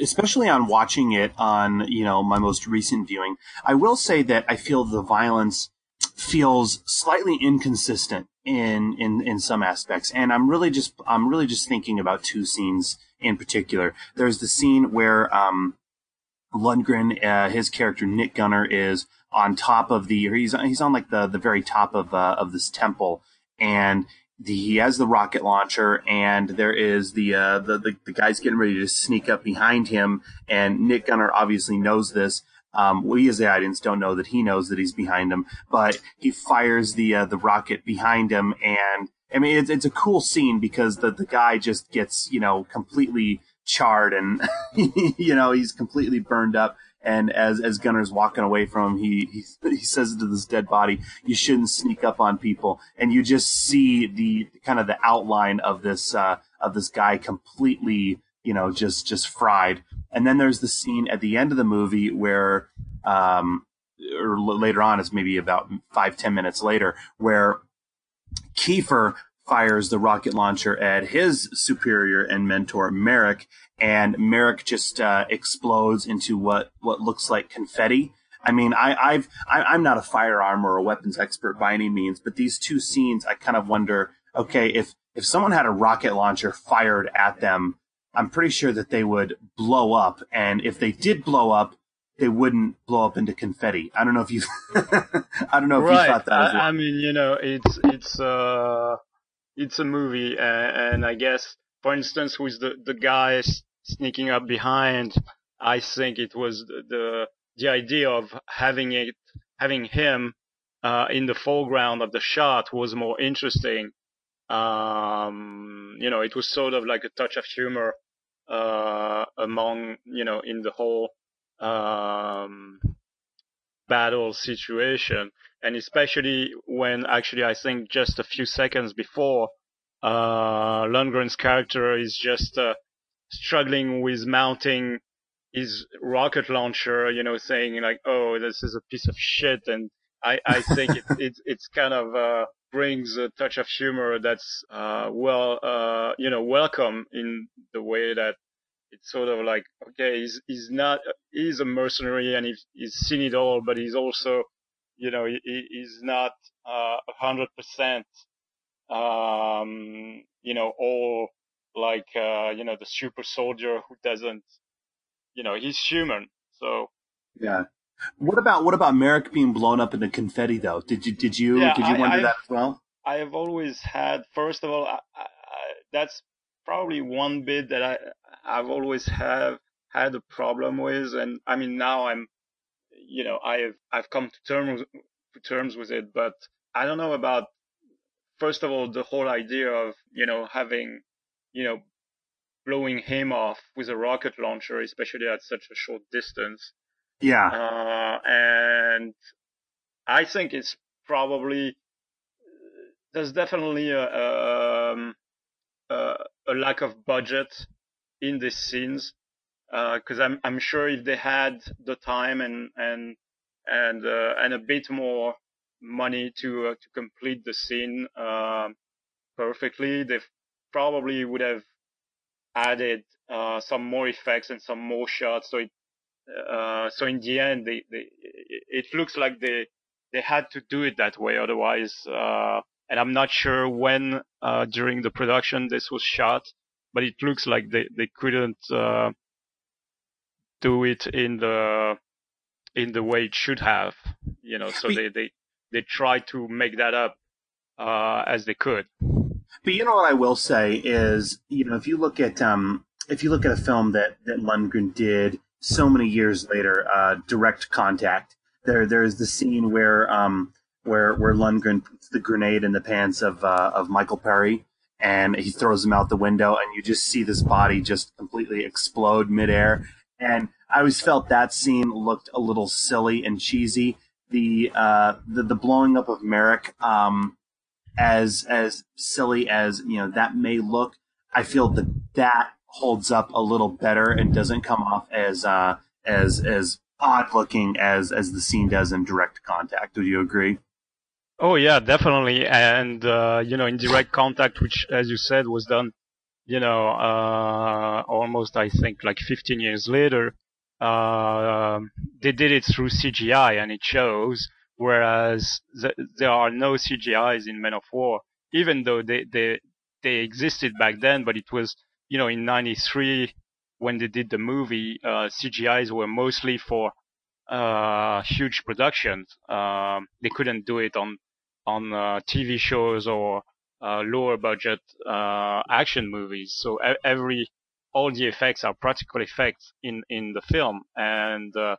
especially on watching it on, you know, my most recent viewing, I will say that I feel the violence feels slightly inconsistent in in in some aspects. And i'm really just i'm really just thinking about two scenes in particular. There's the scene where um lundgren uh, his character nick gunner is on top of the he's he's on like the the very top of uh, of this temple. And the, he has the rocket launcher and there is the, uh, the the the guy's getting ready to sneak up behind him. And nick gunner obviously knows this um, we as the audience don't know that he knows that he's behind him, but he fires the uh, the rocket behind him, and I mean it's it's a cool scene because the the guy just gets you know completely charred and you know he's completely burned up. And as as Gunner's walking away from him, he he, he says to this dead body, "You shouldn't sneak up on people." And you just see the kind of the outline of this uh, of this guy completely, you know, just just fried. And then there's the scene at the end of the movie where, um, or later on, it's maybe about five ten minutes later, where Keefer fires the rocket launcher at his superior and mentor Merrick, and Merrick just uh, explodes into what what looks like confetti. I mean, I, I've I, I'm not a firearm or a weapons expert by any means, but these two scenes, I kind of wonder, okay, if if someone had a rocket launcher fired at them, I'm pretty sure that they would blow up, and if they did blow up, they wouldn't blow up into confetti. I don't know if you, I don't know if right. you thought that. I, well. I mean, you know, it's it's uh it's a movie, and, and I guess, for instance, with the the guy sneaking up behind, I think it was the the, the idea of having it having him uh, in the foreground of the shot was more interesting. Um, you know, it was sort of like a touch of humor uh, among you know in the whole um, battle situation. And especially when actually I think just a few seconds before, uh, Lundgren's character is just uh, struggling with mounting his rocket launcher, you know, saying like, "Oh, this is a piece of shit," and I, I think it, it it's kind of uh, brings a touch of humor that's uh, well, uh, you know, welcome in the way that it's sort of like, okay, he's he's not he's a mercenary and he's, he's seen it all, but he's also you know, he, he's not a hundred percent, um, you know, all like, uh, you know, the super soldier who doesn't, you know, he's human. So. Yeah. What about what about Merrick being blown up into confetti though? Did you did you Yeah, did you I- wonder I've- that as well? I have always had, first of all, I, I, that's probably one bit that I, I've always have had a problem with. And I mean, now I'm, you know, I've, I've come to terms, to terms with it, but I don't know about, first of all, the whole idea of, you know, having, you know, blowing him off with a rocket launcher, especially at such a short distance. Yeah. Uh, and I think it's probably there's definitely a um, a, a lack of budget in these scenes because I'm I'm sure if they had the time and and and uh, and a bit more money to uh, to complete the scene um perfectly, they probably would have added uh, some more effects and some more shots. So it uh, so in the end, they, they it looks like they they had to do it that way. Otherwise, uh, and I'm not sure when uh, during the production this was shot, but it looks like they they couldn't uh, do it in the in the way it should have. You know, so they they they tried to make that up uh, as they could. But you know what I will say is, you know, if you look at um, if you look at a film that that Lundgren did so many years later, uh, Direct Contact, there there's the scene where um, where where Lundgren puts the grenade in the pants of uh, of Michael Paré, and he throws him out the window, and you just see this body just completely explode midair. And I always felt that scene looked a little silly and cheesy. The uh, the, the blowing up of Merrick, um, as as silly as you know that may look, I feel that that holds up a little better and doesn't come off as uh, as as odd looking as as the scene does in Direct Contact. Would you agree? Oh yeah, definitely. And uh, you know, in direct contact, which, as you said, was done, you know, uh, almost I think like 15 years later. Uh, they did it through CGI, and it shows. Whereas th- there are no CGIs in Men of War, even though they they they existed back then. But it was, you know, in '93 when they did the movie, uh, CGIs were mostly for uh, huge productions. Um, they couldn't do it on on uh, TV shows or uh, lower budget uh, action movies. So every all the effects are practical effects in in the film, and uh,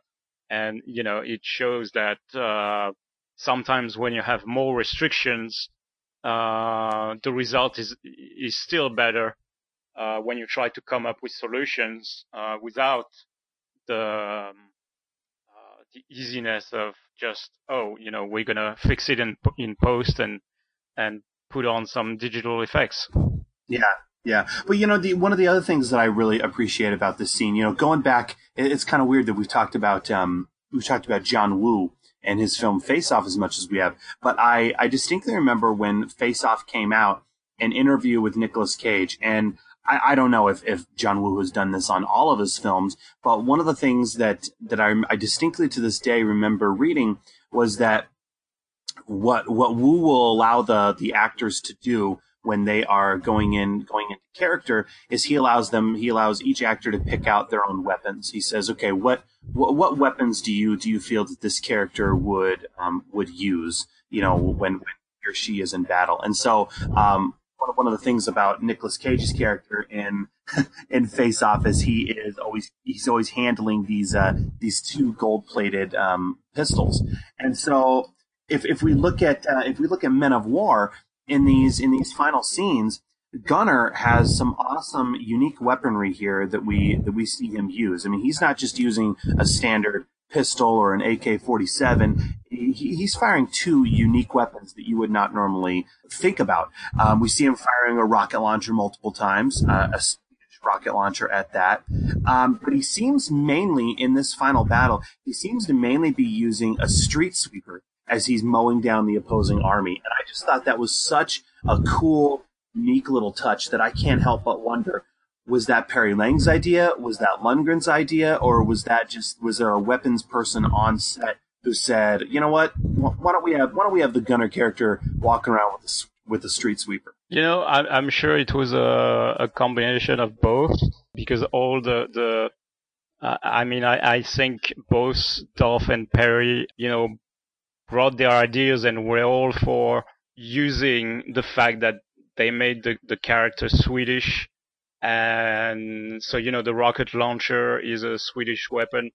and you know it shows that uh, sometimes when you have more restrictions, uh, the result is is still better uh, when you try to come up with solutions uh, without the um, uh, the easiness of just oh you know we're gonna fix it in in post and and put on some digital effects. Yeah, Yeah, but you know, the one of the other things that I really appreciate about this scene, you know, going back, it's kind of weird that we've talked about um, we've talked about John Woo and his film Face Off as much as we have, but I I distinctly remember when Face Off came out, an interview with Nicolas Cage, and I, I don't know if, if John Woo has done this on all of his films, but one of the things that that I, I distinctly to this day remember reading was that what what Woo will allow the the actors to do when they are going in going into character is he allows them he allows each actor to pick out their own weapons. He says, okay, what what, what weapons do you do you feel that this character would um, would use? You know, when, when he or she is in battle, and so um, one of, the things about Nicolas Cage's character in in Face Off is he is always he's always handling these uh, these two gold plated um, pistols, and so if if we look at uh, if we look at Men of War, in these in these final scenes, Gunnar has some awesome, unique weaponry here that we that we see him use. I mean, he's not just using a standard pistol or an AK-47. He, he's firing two unique weapons that you would not normally think about. Um, we see him firing a rocket launcher multiple times, uh, a rocket launcher at that. Um, but he seems mainly in this final battle, he seems to mainly be using a street sweeper as he's mowing down the opposing army. And I just thought that was such a cool, unique little touch that I can't help but wonder was that Perry Lang's idea? Was that Lundgren's idea? Or was that just, was there a weapons person on set who said, you know what? Why don't we have, why don't we have the gunner character walking around with the, with the street sweeper? You know, I'm, I'm sure it was a, a combination of both because all the, the, uh, I mean, I, I think both Dolph and Perry, you know, brought their ideas and were all for using the fact that they made the, the character Swedish. And so, you know, the rocket launcher is a Swedish weapon.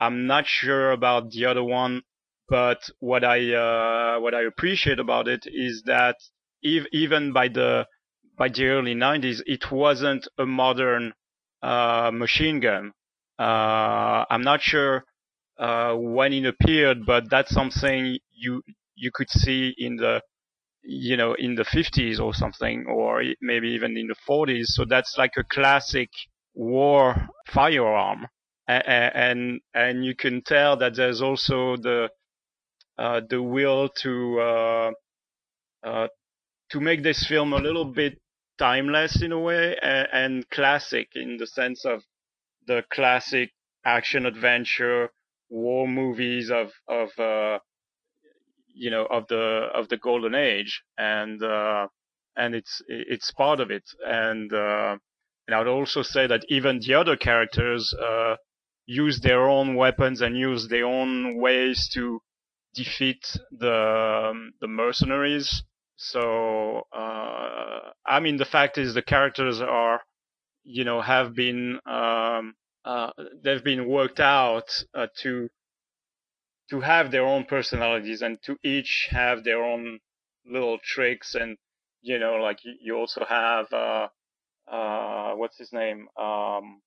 I'm not sure about the other one, but what I, uh, what I appreciate about it is that ev- even by the, by the early 90s, it wasn't a modern, uh, machine gun. Uh, I'm not sure uh, when it appeared, but that's something you you could see in the you know in the 50s or something, or maybe even in the 40s. So that's like a classic war firearm, and and, you can tell that there's also the uh, the will to uh, uh, to make this film a little bit timeless in a way and, and classic in the sense of the classic action adventure war movies of of uh, you know of the of the golden age and uh, and it's it's part of it. And uh, and I would also say that even the other characters uh, use their own weapons and use their own ways to defeat the um, the mercenaries. So uh, I mean the fact is the characters are you know have been um, uh, they've been worked out uh, to to have their own personalities and to each have their own little tricks and you know like you, you also have uh uh what's his name? Um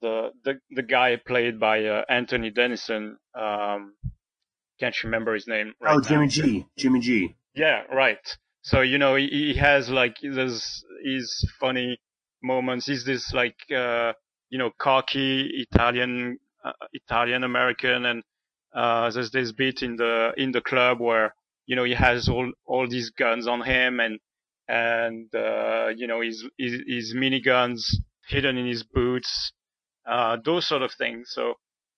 the the the guy played by uh, Anthony Denison um can't remember his name right oh Jimmy now. G Jimmy G. Yeah right. So you know he, he has like there's his funny moments. He's this like uh you know, cocky Italian, uh, Italian American, and uh, there's this bit in the in the club where you know he has all all these guns on him and and uh, you know his, his his miniguns hidden in his boots, uh, those sort of things. So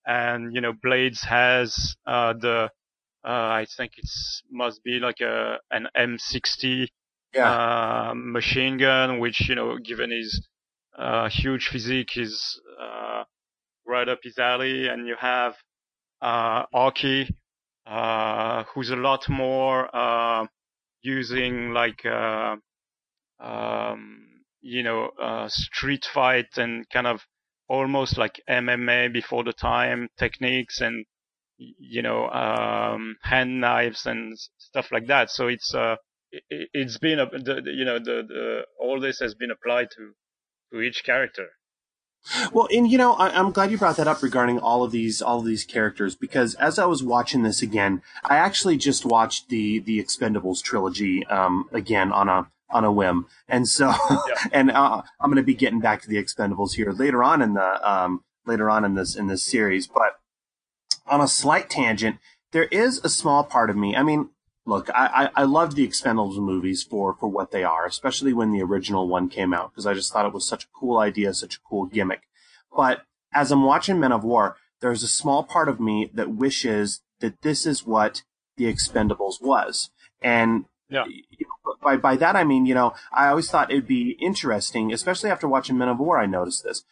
and you know Blades has uh, the uh, I think it's must be like a an M60 yeah. uh, machine gun, which you know given his uh, huge physique is uh, right up his alley, and you have uh, uh, who's a lot more uh, using like uh, um, you know uh, street fight and kind of almost like MMA before the time techniques and you know um, hand knives and stuff like that. So it's uh, it, has been a, the, you know the, the all this has been applied to to each character. Well, and you know, I, am glad you brought that up regarding all of these all of these characters because as I was watching this again, I actually just watched the the Expendables trilogy um, again on a on a whim. And so, and uh, I'm going to be getting back to the Expendables here later on in the um, later on in this in this series. But on a slight tangent, there is a small part of me. I mean, look, I, I, I loved the Expendables movies for for what they are, especially when the original one came out because I just thought it was such a cool idea, such a cool gimmick. But as I'm watching Men of War, there's a small part of me that wishes that this is what the Expendables was. And yeah. by by that I mean, you know, I always thought it'd be interesting, especially after watching Men of War. I noticed this.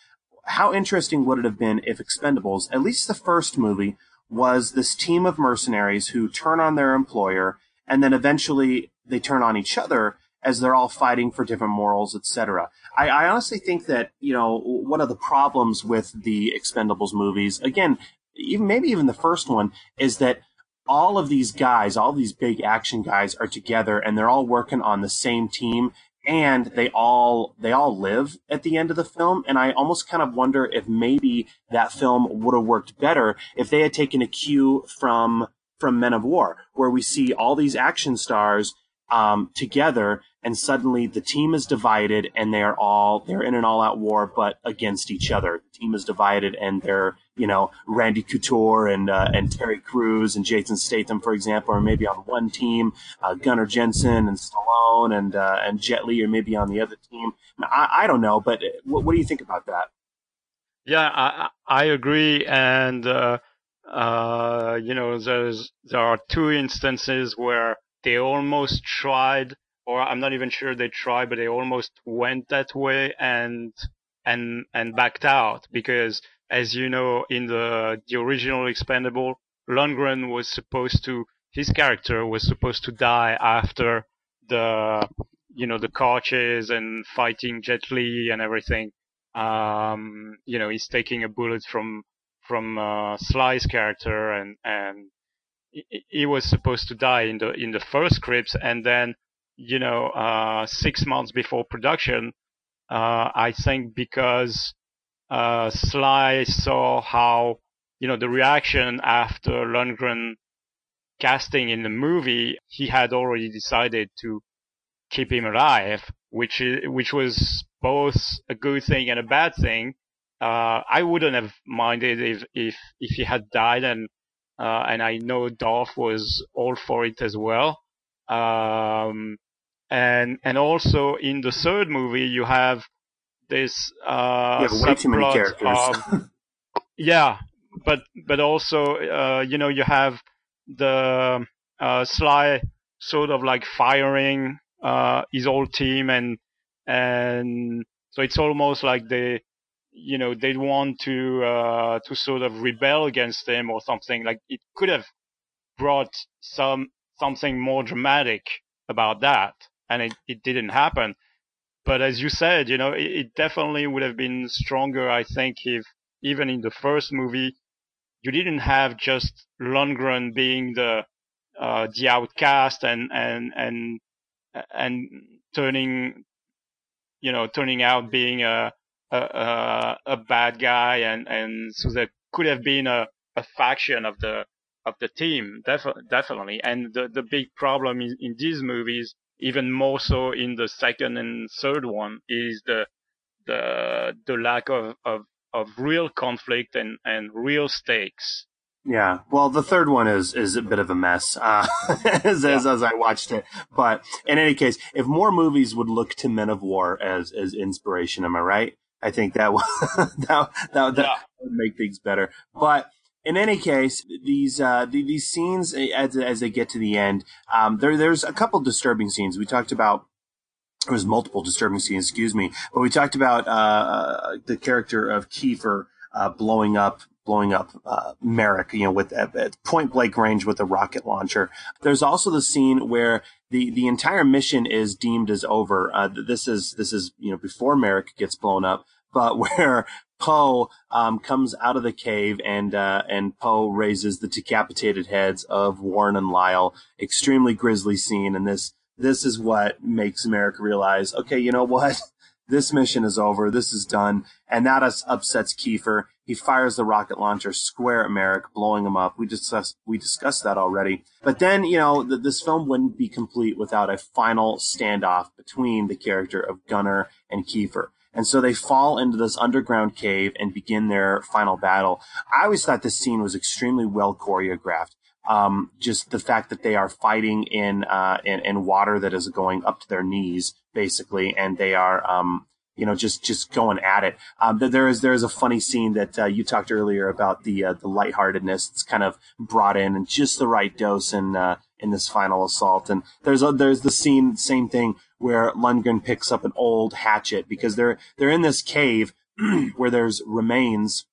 How interesting would it have been if Expendables, at least the first movie, was this team of mercenaries who turn on their employer and then eventually they turn on each other as they're all fighting for different morals, etc. I, I honestly think that you know one of the problems with the Expendables movies, again, even maybe even the first one, is that all of these guys, all these big action guys are together and they're all working on the same team and they all they all live at the end of the film and i almost kind of wonder if maybe that film would have worked better if they had taken a cue from from men of war where we see all these action stars um, together and suddenly the team is divided and they are all they're in an all-out war but against each other. The team is divided and they're you know randy couture and uh, and terry crews and jason statham for example are maybe on one team. Uh, gunnar jensen and stallone and uh, and jet li are maybe on the other team. I, I don't know but what, what do you think about that? Yeah i i agree and uh, uh, you know there's there are two instances where they almost tried or I'm not even sure they tried, but they almost went that way and and and backed out because, as you know, in the the original Expendable, Lundgren was supposed to his character was supposed to die after the you know the car chase and fighting Jet Li and everything. Um, you know, he's taking a bullet from from uh, Sly's character and and he was supposed to die in the in the first scripts and then you know, uh, six months before production. Uh, I think because, uh, Sly saw how, you know, the reaction after Lundgren casting in the movie, he had already decided to keep him alive, which is, which was both a good thing and a bad thing. Uh, I wouldn't have minded if, if, if he had died and, uh, and I know Dolph was all for it as well. Um, and and also in the third movie you have this uh yeah, way too many characters. Of, yeah, but but also uh, you know you have the uh, Sly sort of like firing uh, his whole team and and so it's almost like they you know they want to uh, to sort of rebel against him or something like it could have brought some something more dramatic about that and it, it didn't happen. But as you said, you know, it, it definitely would have been stronger, I think, if even in the first movie, you didn't have just Lundgren being the uh, the outcast and and and and turning you know turning out being a a, a bad guy and and so there could have been a, a faction of the of the team def- definitely and the the big problem in, in these movies even more so in the second and third one is the the the lack of of, of real conflict and and real stakes. Yeah, well, the third one is is a bit of a mess uh, as, yeah. as, as I watched it. But in any case, if more movies would look to Men of War as as inspiration, am I right? I think that would that that, that yeah. would make things better. But in any case, these uh, these scenes as, as they get to the end, um, there there's a couple disturbing scenes. We talked about there was multiple disturbing scenes, excuse me, but we talked about uh, uh the character of Keefer uh, blowing up blowing up uh, Merrick, you know, with at, at, point blank range with a rocket launcher. There's also the scene where the the entire mission is deemed as over. Uh, this is this is you know before Merrick gets blown up, but where Poe um, comes out of the cave and uh, and Poe raises the decapitated heads of Warren and Lyle. Extremely grisly scene, and this this is what makes Merrick realize, okay, you know what? This mission is over. This is done, and that upsets Keefer. he fires the rocket launcher square at Merrick, blowing him up. We discussed we discussed that already. But then you know th- this film wouldn't be complete without a final standoff between the character of Gunner and Keefer. And so they fall into this underground cave and begin their final battle. I always thought this scene was extremely well choreographed. Um, just the fact that they are fighting in, uh, in, in water that is going up to their knees, basically, and they are, um, you know, just just going at it. Um, there is there is a funny scene that uh, you talked earlier about the uh, the lightheartedness that's kind of brought in and just the right dose in uh, in this final assault. And there's a, there's the scene, same thing where Lundgren picks up an old hatchet because they're they're in this cave where there's remains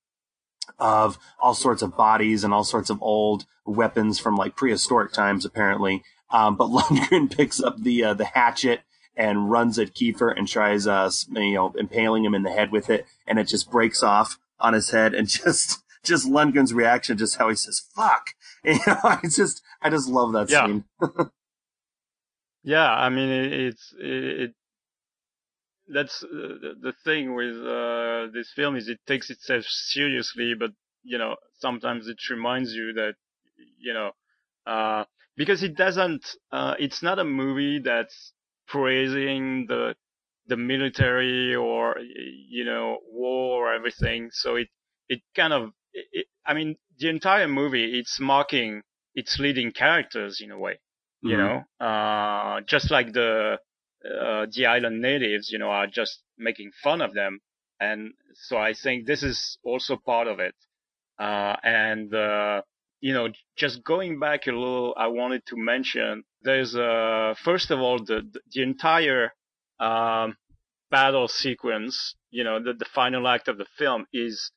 of all sorts of bodies and all sorts of old weapons from like prehistoric times, apparently. Um, but Lundgren picks up the uh, the hatchet and runs at Keefer and tries, uh, you know, impaling him in the head with it, and it just breaks off on his head, and just just Lundgren's reaction, just how he says "fuck," you know, I just I just love that Yeah. scene. Yeah, I mean it, it's it, it that's uh, the, the thing with uh, this film is it takes itself seriously, but you know sometimes it reminds you that you know uh, because it doesn't. Uh, it's not a movie that's praising the the military or you know war or everything. So it it kind of it, it, I mean the entire movie it's mocking its leading characters in a way you Mhm. know, uh, just like the, uh, the island natives, you know, are just making fun of them. And so I think this is also part of it. Uh, and, uh, you know, just going back a little, I wanted to mention there's, uh, first of all, the, the entire, um, battle sequence, you know, the, the final act of the film is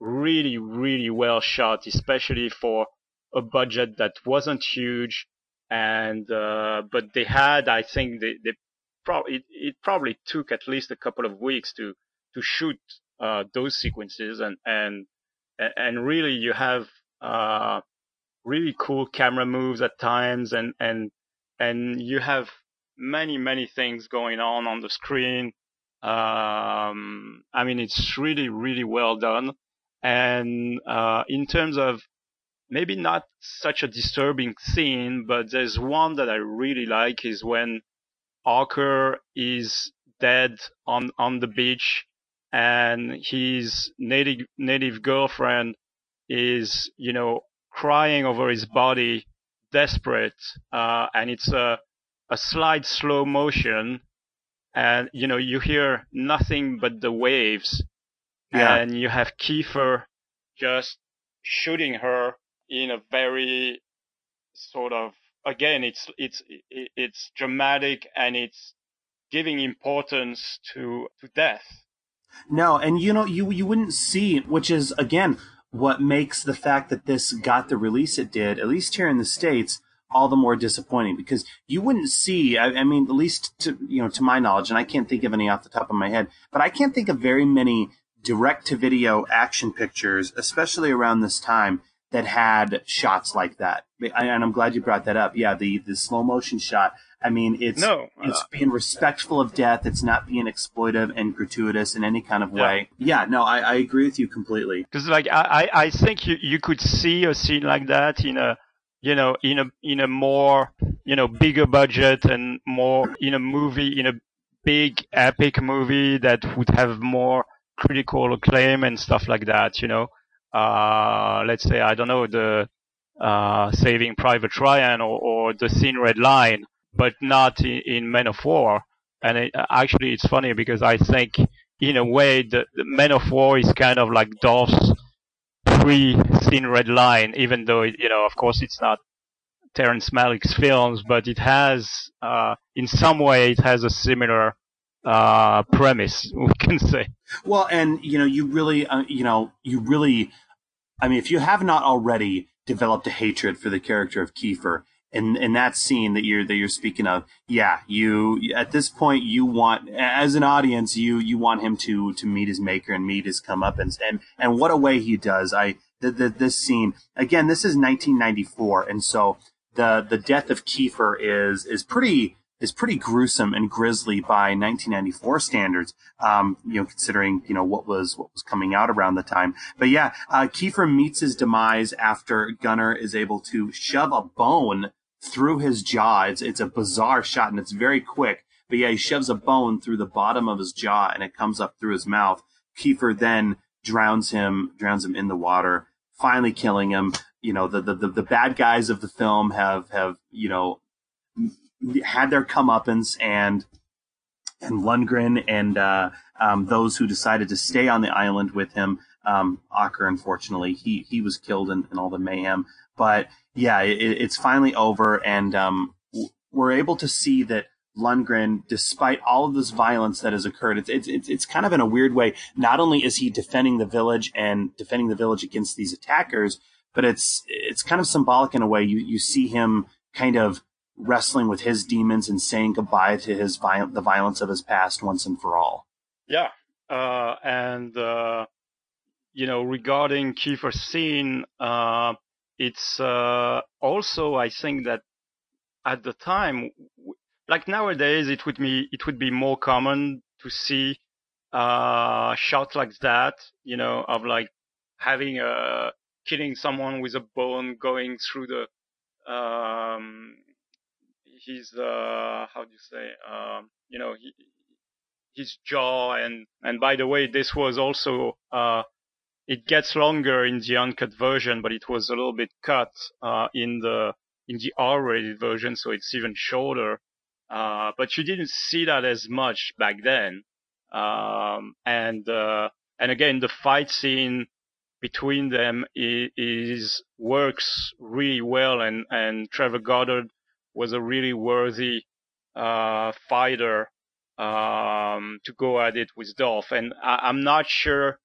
really, really well shot, especially for a budget that wasn't huge. And uh, but they had I think they they probably it, it probably took at least a couple of weeks to to shoot uh, those sequences. And and and really you have uh, really cool camera moves at times. And and and you have many many things going on on the screen. Um i mean it's really really well done and uh in terms of maybe not such a disturbing scene, but there's one that I really like is when Archer is dead on, on the beach and his native, native girlfriend is, you know, crying over his body, desperate. Uh, and it's a, a slight slow motion and, you know, you hear nothing but the waves Yeah. and you have Keefer just shooting her in a very sort of again it's it's it's dramatic and it's giving importance to to death No, and you know, you you wouldn't see, which is again what makes the fact that this got the release it did, at least here in the states, all the more disappointing because you wouldn't see. I, I mean, at least to you know, to my knowledge, and I can't think of any off the top of my head, but I can't think of very many direct to video action pictures, especially around this time, that had shots like that. And I'm glad you brought that up. Yeah, the the slow motion shot. I mean, it's No, it's uh, being respectful of death. It's not being exploitive and gratuitous in any kind of way. Yeah, no, I, I agree with you completely. because like I, I I think you you could see a scene like that in a you know in a in a more you know bigger budget and more in a movie in a big epic movie that would have more critical acclaim and stuff like that you know. Uh let's say i don't know the uh saving private ryan or, or the thin red line but not in, in men of war. And it, actually it's funny because i think in a way the, the men of war is kind of like dolph's pre thin red line even though it, you know of course it's not Terrence Malick's films, but it has, uh, in some way, it has a similar uh, premise, we can say. Well, and you know, you really, uh, you know, you really, I mean, if you have not already developed a hatred for the character of Keefer in in that scene that you're that you're speaking of, yeah, you at this point you want, as an audience, you you want him to to meet his maker and meet his comeuppance, and and what a way he does. I the, the, this scene again. This is 1994, and so the the death of Keefer is is pretty is pretty gruesome and grisly by 1994 standards. Um, you know, considering you know what was what was coming out around the time. But yeah, uh, Keefer meets his demise after Gunner is able to shove a bone through his jaw. It's it's a bizarre shot and it's very quick. But yeah, he shoves a bone through the bottom of his jaw and it comes up through his mouth. Keefer then drowns him, drowns him in the water, finally killing him. You know, the, the, the, the bad guys of the film have, have, you know, had their comeuppance and, and Lundgren and, uh, um, those who decided to stay on the island with him. Um, Ocker, unfortunately, he, he was killed in, in all the mayhem. But yeah, it, it's finally over and, um, we're able to see that Lundgren, despite all of this violence that has occurred, it's, it's, it's, it's kind of in a weird way. Not only is he defending the village and defending the village against these attackers, but it's, it's kind of symbolic in a way. You, you see him kind of wrestling with his demons and saying goodbye to his viol- the violence of his past once and for all. Yeah. Uh, and, uh, you know, regarding Keefer's scene, uh, it's, uh, also, I think that at the time, like nowadays it would be it would be more common to see uh shots like that you know of like having a killing someone with a bone going through the um his uh how do you say um you know he, his jaw and and by the way this was also uh it gets longer in the uncut version but it was a little bit cut uh in the in the R-rated version so it's even shorter uh, but you didn't see that as much back then. Um, and, uh, and again, the fight scene between them is, is, works really well. And, and Trevor Goddard was a really worthy, uh, fighter, um, to go at it with Dolph. And I, am not sure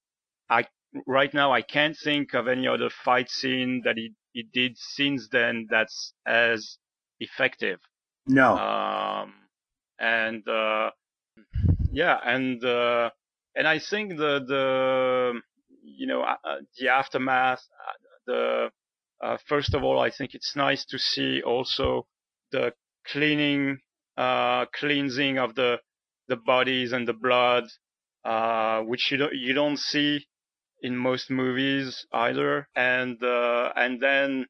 I, right now I can't think of any other fight scene that he, he did since then that's as effective. No. Um, and uh, yeah, and uh, and I think the the you know uh, uh the aftermath. Uh, the uh, first of all, I think it's nice to see also the cleaning, uh, cleansing of the the bodies and the blood, uh, which you don't you don't see in most movies either. And uh, and then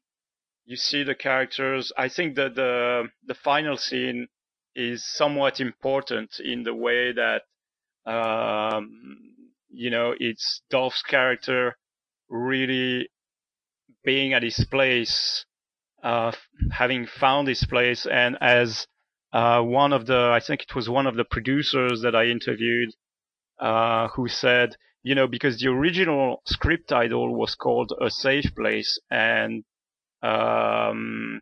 you see the characters. I think that the the final scene is somewhat important in the way that um, you know it's Dolph's character really being at his place, uh, having found this place, and as uh, one of the I think it was one of the producers that I interviewed uh, who said, you know, because the original script title was called A Safe Place, and um,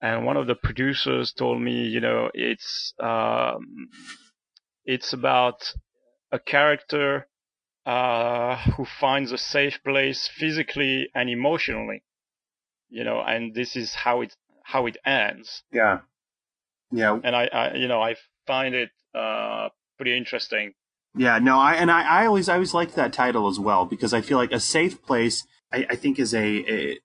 and one of the producers told me, you know, it's um, it's about a character uh, who finds a safe place physically and emotionally, you know, and this is how it how it ends. Yeah, yeah. And I, I you know, I find it uh, pretty interesting. Yeah, no, I and I, I always I always liked that title as well because I feel like a safe place I, I think is a, a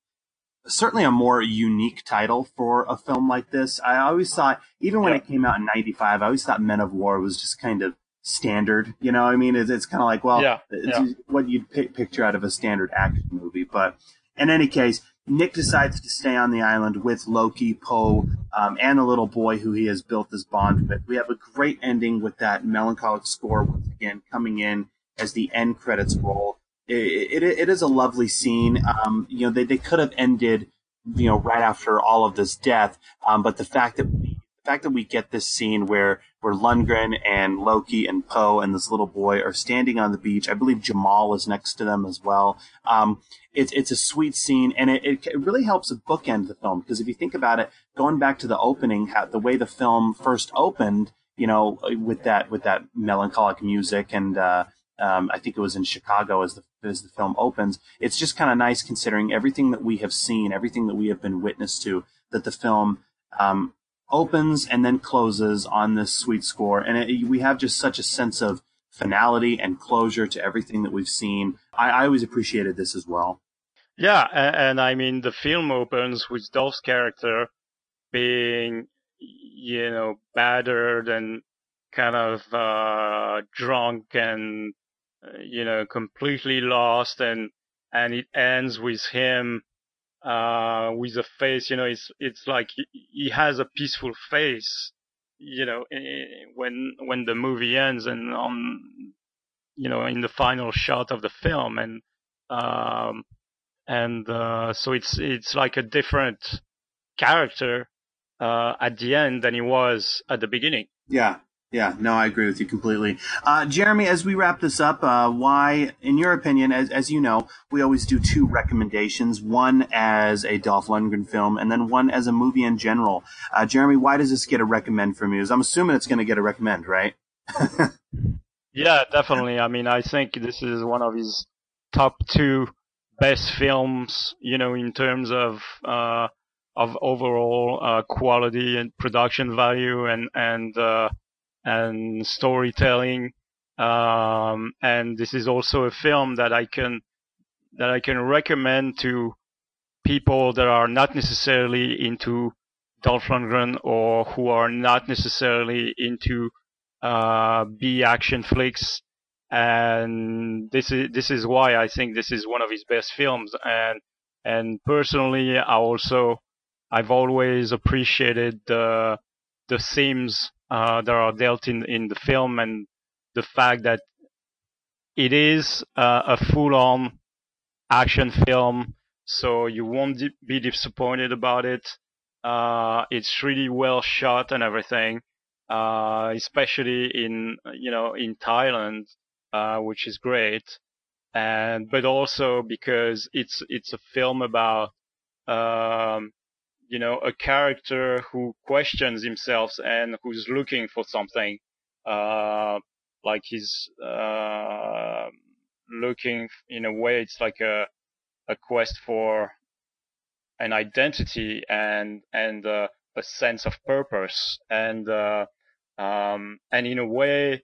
certainly a more unique title for a film like this. I always thought, even when yeah. it came out in '95, I always thought Men of War was just kind of standard. You know, I mean, it's, it's kind of like, well, yeah. Yeah. what you'd picture out of a standard action movie. But in any case, Nick decides to stay on the island with Loki, Poe, um, and the little boy who he has built this bond with. We have a great ending with that melancholic score once again coming in as the end credits roll it, it, it is a lovely scene. Um, you know, they, they could have ended, you know, right after all of this death. Um, but the fact that we, the fact that we get this scene where, where Lundgren and Loki and Poe and this little boy are standing on the beach. I believe Jamal is next to them as well. Um, it's, it's a sweet scene and it, it, really helps bookend the film because if you think about it, going back to the opening, how, the way the film first opened, you know, with that, with that melancholic music and, uh, um, I think it was in Chicago as the as the film opens. It's just kind of nice considering everything that we have seen, everything that we have been witness to, that the film um, opens and then closes on this sweet score, and it, we have just such a sense of finality and closure to everything that we've seen. I, I always appreciated this as well. Yeah, and, and I mean the film opens with Dolph's character being you know, battered and kind of uh, drunk and uh, you know completely lost, and and it ends with him uh, with a face. You know, it's it's like he, has a peaceful face. You know, when when the movie ends and on you know in the final shot of the film and um and uh, so it's it's like a different character uh, at the end than he was at the beginning. Yeah, yeah, no, I agree with you completely. Uh, Jeremy, as we wrap this up, uh, why, in your opinion, as, as you know, we always do two recommendations, one as a Dolph Lundgren film and then one as a movie in general. Uh, Jeremy, why does this get a recommend from you? I'm assuming it's going to get a recommend, right? yeah, definitely. I mean, I think this is one of his top two best films, you know, in terms of, uh, of overall, uh, quality and production value and, and, uh, and storytelling. Um, and this is also a film that I can, that I can recommend to people that are not necessarily into Dolph Lundgren or who are not necessarily into, uh, B action flicks and this is this is why I think this is one of his best films. And and personally, I also I've always appreciated the the themes uh, that are dealt in in the film and the fact that it is uh, a full-on action film, so you won't di- be disappointed about it. Uh, it's really well shot and everything, uh, especially in you know in Thailand uh, which is great. And, but also because it's, it's a film about, um, you know, a character who questions himself and who's looking for something, uh, like he's, uh, looking in a way, it's like a, a quest for an identity and, and, uh, a sense of purpose. And, uh, um, and in a way,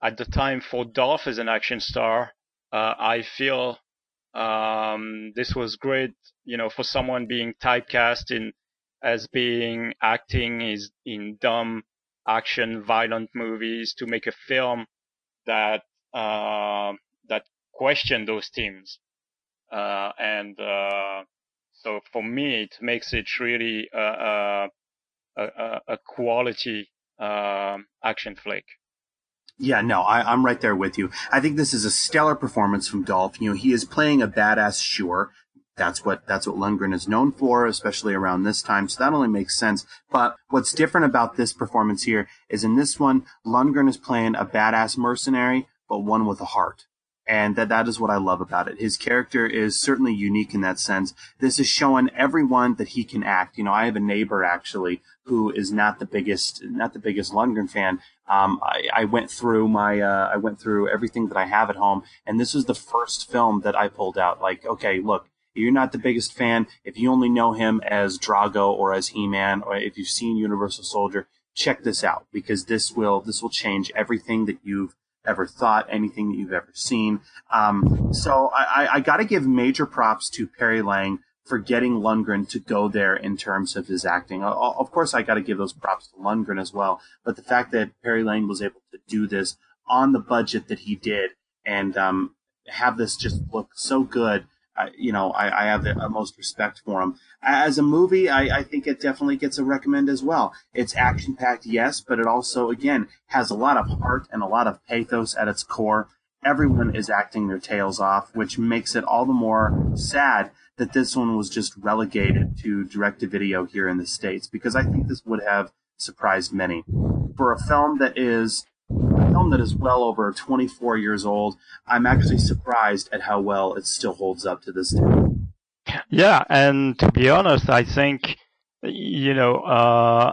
at the time for Dolph as an action star, uh, I feel um, this was great, you know, for someone being typecast in as being acting is in dumb action, violent movies to make a film that uh, that question those themes, uh, and uh, so for me, it makes it really a, a, a quality um, action flick. Yeah, no, I, am right there with you. I think this is a stellar performance from Dolph. You know, he is playing a badass, sure. That's what that's what Lundgren is known for, especially around this time. So that only makes sense. But what's different about this performance here is in this one, Lundgren is playing a badass mercenary, but one with a heart and that that is what I love about it. His character is certainly unique in that sense. This is showing everyone that he can act. You know, I have a neighbor actually who is not the biggest not the biggest Lundgren fan. Um, I, I, went through my uh, I went through everything that I have at home, and this was the first film that I pulled out. Like, okay, look, you're not the biggest fan. If you only know him as Drago or as He-Man, or if you've seen Universal Soldier, check this out because this will this will change everything that you've ever thought, anything that you've ever seen. Um, so I, I got to give major props to Perry Lang for getting Lundgren to go there in terms of his acting. Of course, I got to give those props to Lundgren as well. But the fact that Perry Lang was able to do this on the budget that he did and um, have this just look so good I, you know, I, I have the utmost respect for him. As a movie, I, I think it definitely gets a recommend as well. It's action packed, yes, but it also, again, has a lot of heart and a lot of pathos at its core. Everyone is acting their tails off, which makes it all the more sad that this one was just relegated to direct to video here in the States, because I think this would have surprised many. For a film that is a film that is well over 24 years old. I'm actually surprised at how well it still holds up to this day. Yeah, and to be honest, I think you know uh,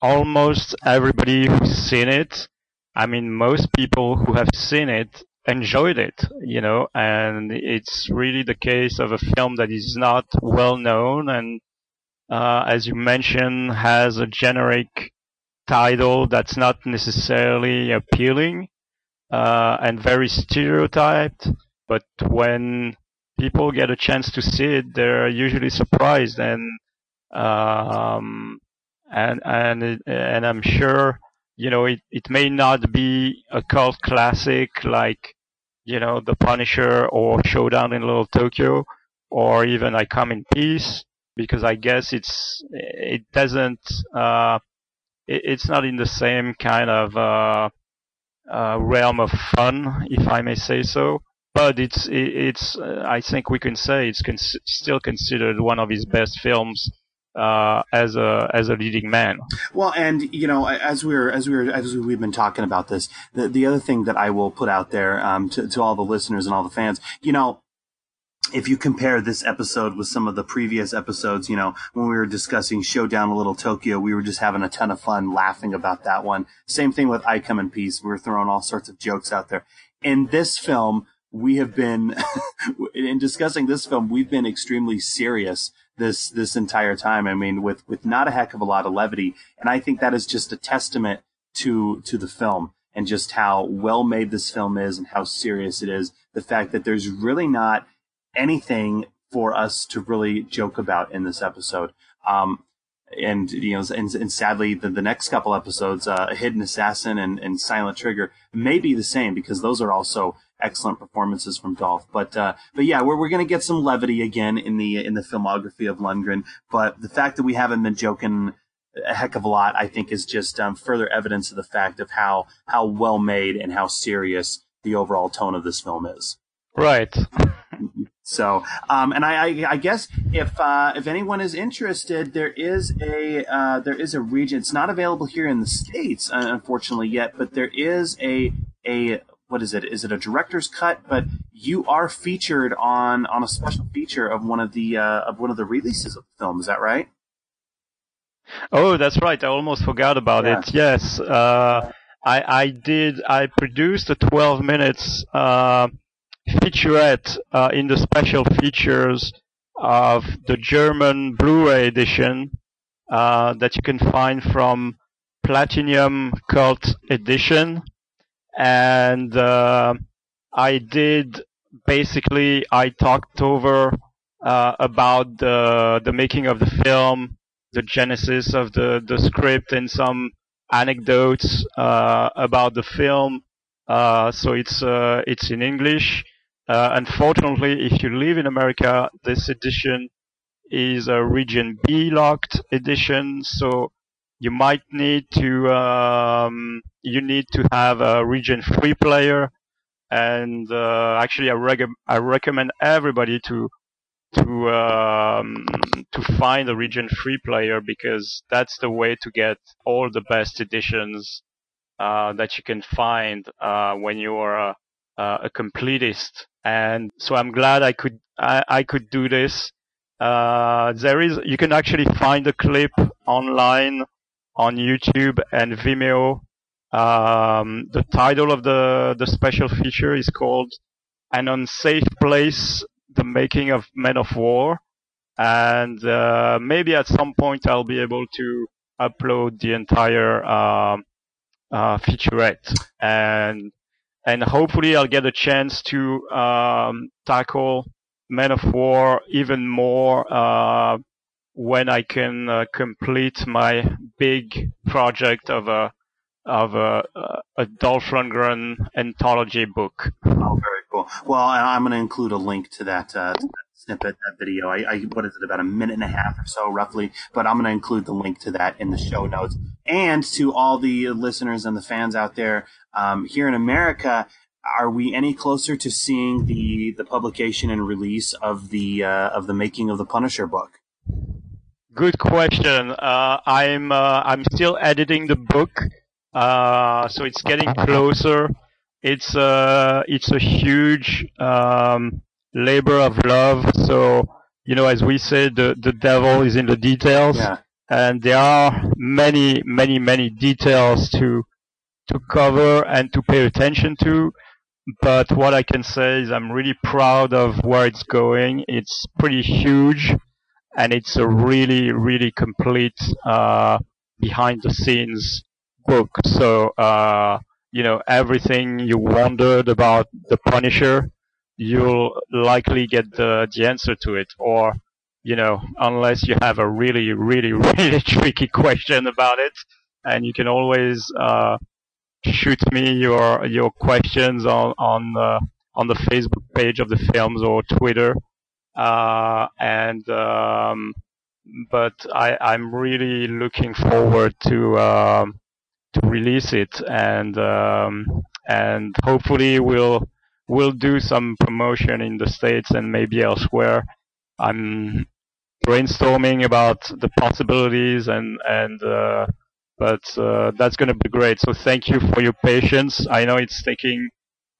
almost everybody who's seen it. I mean, most people who have seen it enjoyed it, you know, and it's really the case of a film that is not well known and, uh, as you mentioned, has a generic title that's not necessarily appealing uh, and very stereotyped. But when people get a chance to see it, they're usually surprised and um, and and and I'm sure you know it it may not be a cult classic like you know The Punisher or Showdown in Little Tokyo or even I Come in Peace because I guess it's it doesn't uh, it, it's not in the same kind of uh, uh, realm of fun, if I may say so. But it's it, it's uh, I think we can say it's still considered one of his best films uh, as a as a leading man. Well, and you know, as we are as we are as we've been talking about this, the the other thing that I will put out there um, to to all the listeners and all the fans, you know, if you compare this episode with some of the previous episodes, you know, when we were discussing Showdown a Little Tokyo, we were just having a ton of fun laughing about that one. Same thing with I Come in Peace. We were throwing all sorts of jokes out there. In this film, we have been, in discussing this film, we've been extremely serious this, this entire time. I mean, with, with not a heck of a lot of levity. And I think that is just a testament to, to the film and just how well made this film is and how serious it is. The fact that there's really not, anything for us to really joke about in this episode. Um, and you know, and, and sadly, the, the next couple episodes, uh, Hidden Assassin and, and Silent Trigger, may be the same because those are also excellent performances from Dolph. But uh, but yeah, we're we're gonna get some levity again in the in the filmography of Lundgren. But the fact that we haven't been joking a heck of a lot, I think, is just um, further evidence of the fact of how how well made and how serious the overall tone of this film is. Right. So, um, and I, I, I, guess if uh, if anyone is interested, there is a uh, there is a region. It's not available here in the states, uh, unfortunately, yet. But there is a a what is it? Is it a director's cut? But you are featured on on a special feature of one of the uh, of one of the releases of the film. Is that right? Oh, that's right. I almost forgot about yeah. it. Yes, uh, I I did. I produced a twelve minutes uh, featurette uh, in the special features of the German Blu-ray edition uh, that you can find from Platinum Cult Edition, and uh, I did basically I talked over uh, about the the making of the film, the genesis of the the script, and some anecdotes uh, about the film. Uh, so it's it's in English. Uh, unfortunately, if you live in America, this edition is a region B locked edition, so you might need to um, you need to have a region free player, and uh, actually I, reg- I recommend everybody to to um, to find a region free player because that's the way to get all the best editions uh, that you can find uh, when you are a, a completist and so I'm glad I could I, I could do this. Uh, there is you can actually find a clip online on YouTube and Vimeo. Um, the title of the the special feature is called "An Unsafe Place: The Making of Men of War," and uh, maybe at some point I'll be able to upload the entire uh, uh, featurette and and hopefully I'll get a chance to um, tackle Men of War even more uh, when I can uh, complete my big project of a of a, a Dolph Lundgren anthology book. Oh, very cool. Well, I'm going to include a link to that, uh, snippet, that video. I, I, what is it, about a minute and a half or so, roughly. But I'm going to include the link to that in the show notes. And to all the listeners and the fans out there, um, here in America, are we any closer to seeing the the publication and release of the uh, of the making of the Punisher book? Good question. Uh, I'm uh, I'm still editing the book, uh, so it's getting closer. It's uh it's a huge um, labor of love. So you know, as we said, the the devil is in the details, yeah. and there are many many many details to to cover and to pay attention to. But what I can say is I'm really proud of where it's going. It's pretty huge and it's a really, really complete, uh, behind the scenes book. So, uh, you know, everything you wondered about the Punisher, you'll likely get the, the answer to it or you know, unless you have a really, really, really tricky question about it, and you can always uh, shoot me your your questions on on uh, on the Facebook page of the films or Twitter, uh, and um, but I I'm really looking forward to um, to release it and um, and hopefully we'll we'll do some promotion in the states and maybe elsewhere. I'm brainstorming about the possibilities and and uh, but uh, that's going to be great. So thank you for your patience. I know it's taking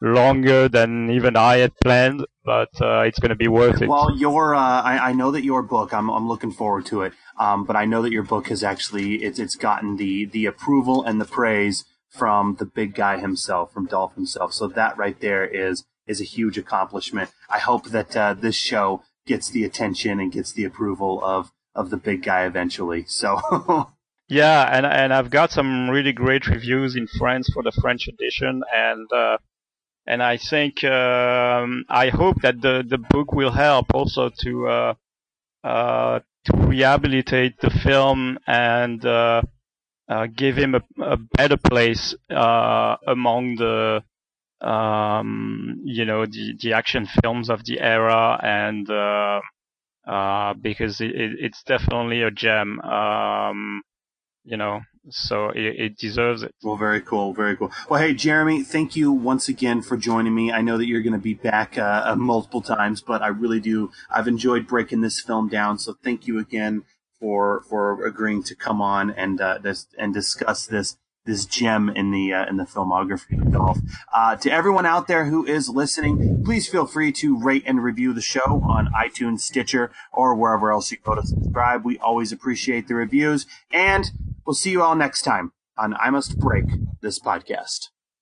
longer than even I had planned, but uh, it's going to be worth it. Well, your uh, I, I know that your book. I'm I'm looking forward to it. Um, but I know that your book has actually it's it's gotten the the approval and the praise from the big guy himself, from Dolph himself. So that right there is is a huge accomplishment. I hope that uh, this show gets the attention and gets the approval of of the big guy eventually. So. yeah, and and I've got some really great reviews in France for the French edition, and uh, and I think um, I hope that the the book will help also to uh, uh, to rehabilitate the film and uh, uh, give him a, a better place uh, among the um, you know the the action films of the era and uh, uh, because it, it's definitely a gem. Um, you know so it, it, deserves it. Well, very cool, very cool. Well, hey, Jeremy, thank you once again for joining me. I know that you're going to be back uh, uh, multiple times, but I really do. I've enjoyed breaking this film down, so thank you again for for agreeing to come on and uh, this, and discuss this this gem in the uh, in the filmography of Dolph. Uh, to everyone out there who is listening, please feel free to rate and review the show on iTunes, Stitcher, or wherever else you go to subscribe. We always appreciate the reviews, and we'll see you all next time on I Must Break This Podcast.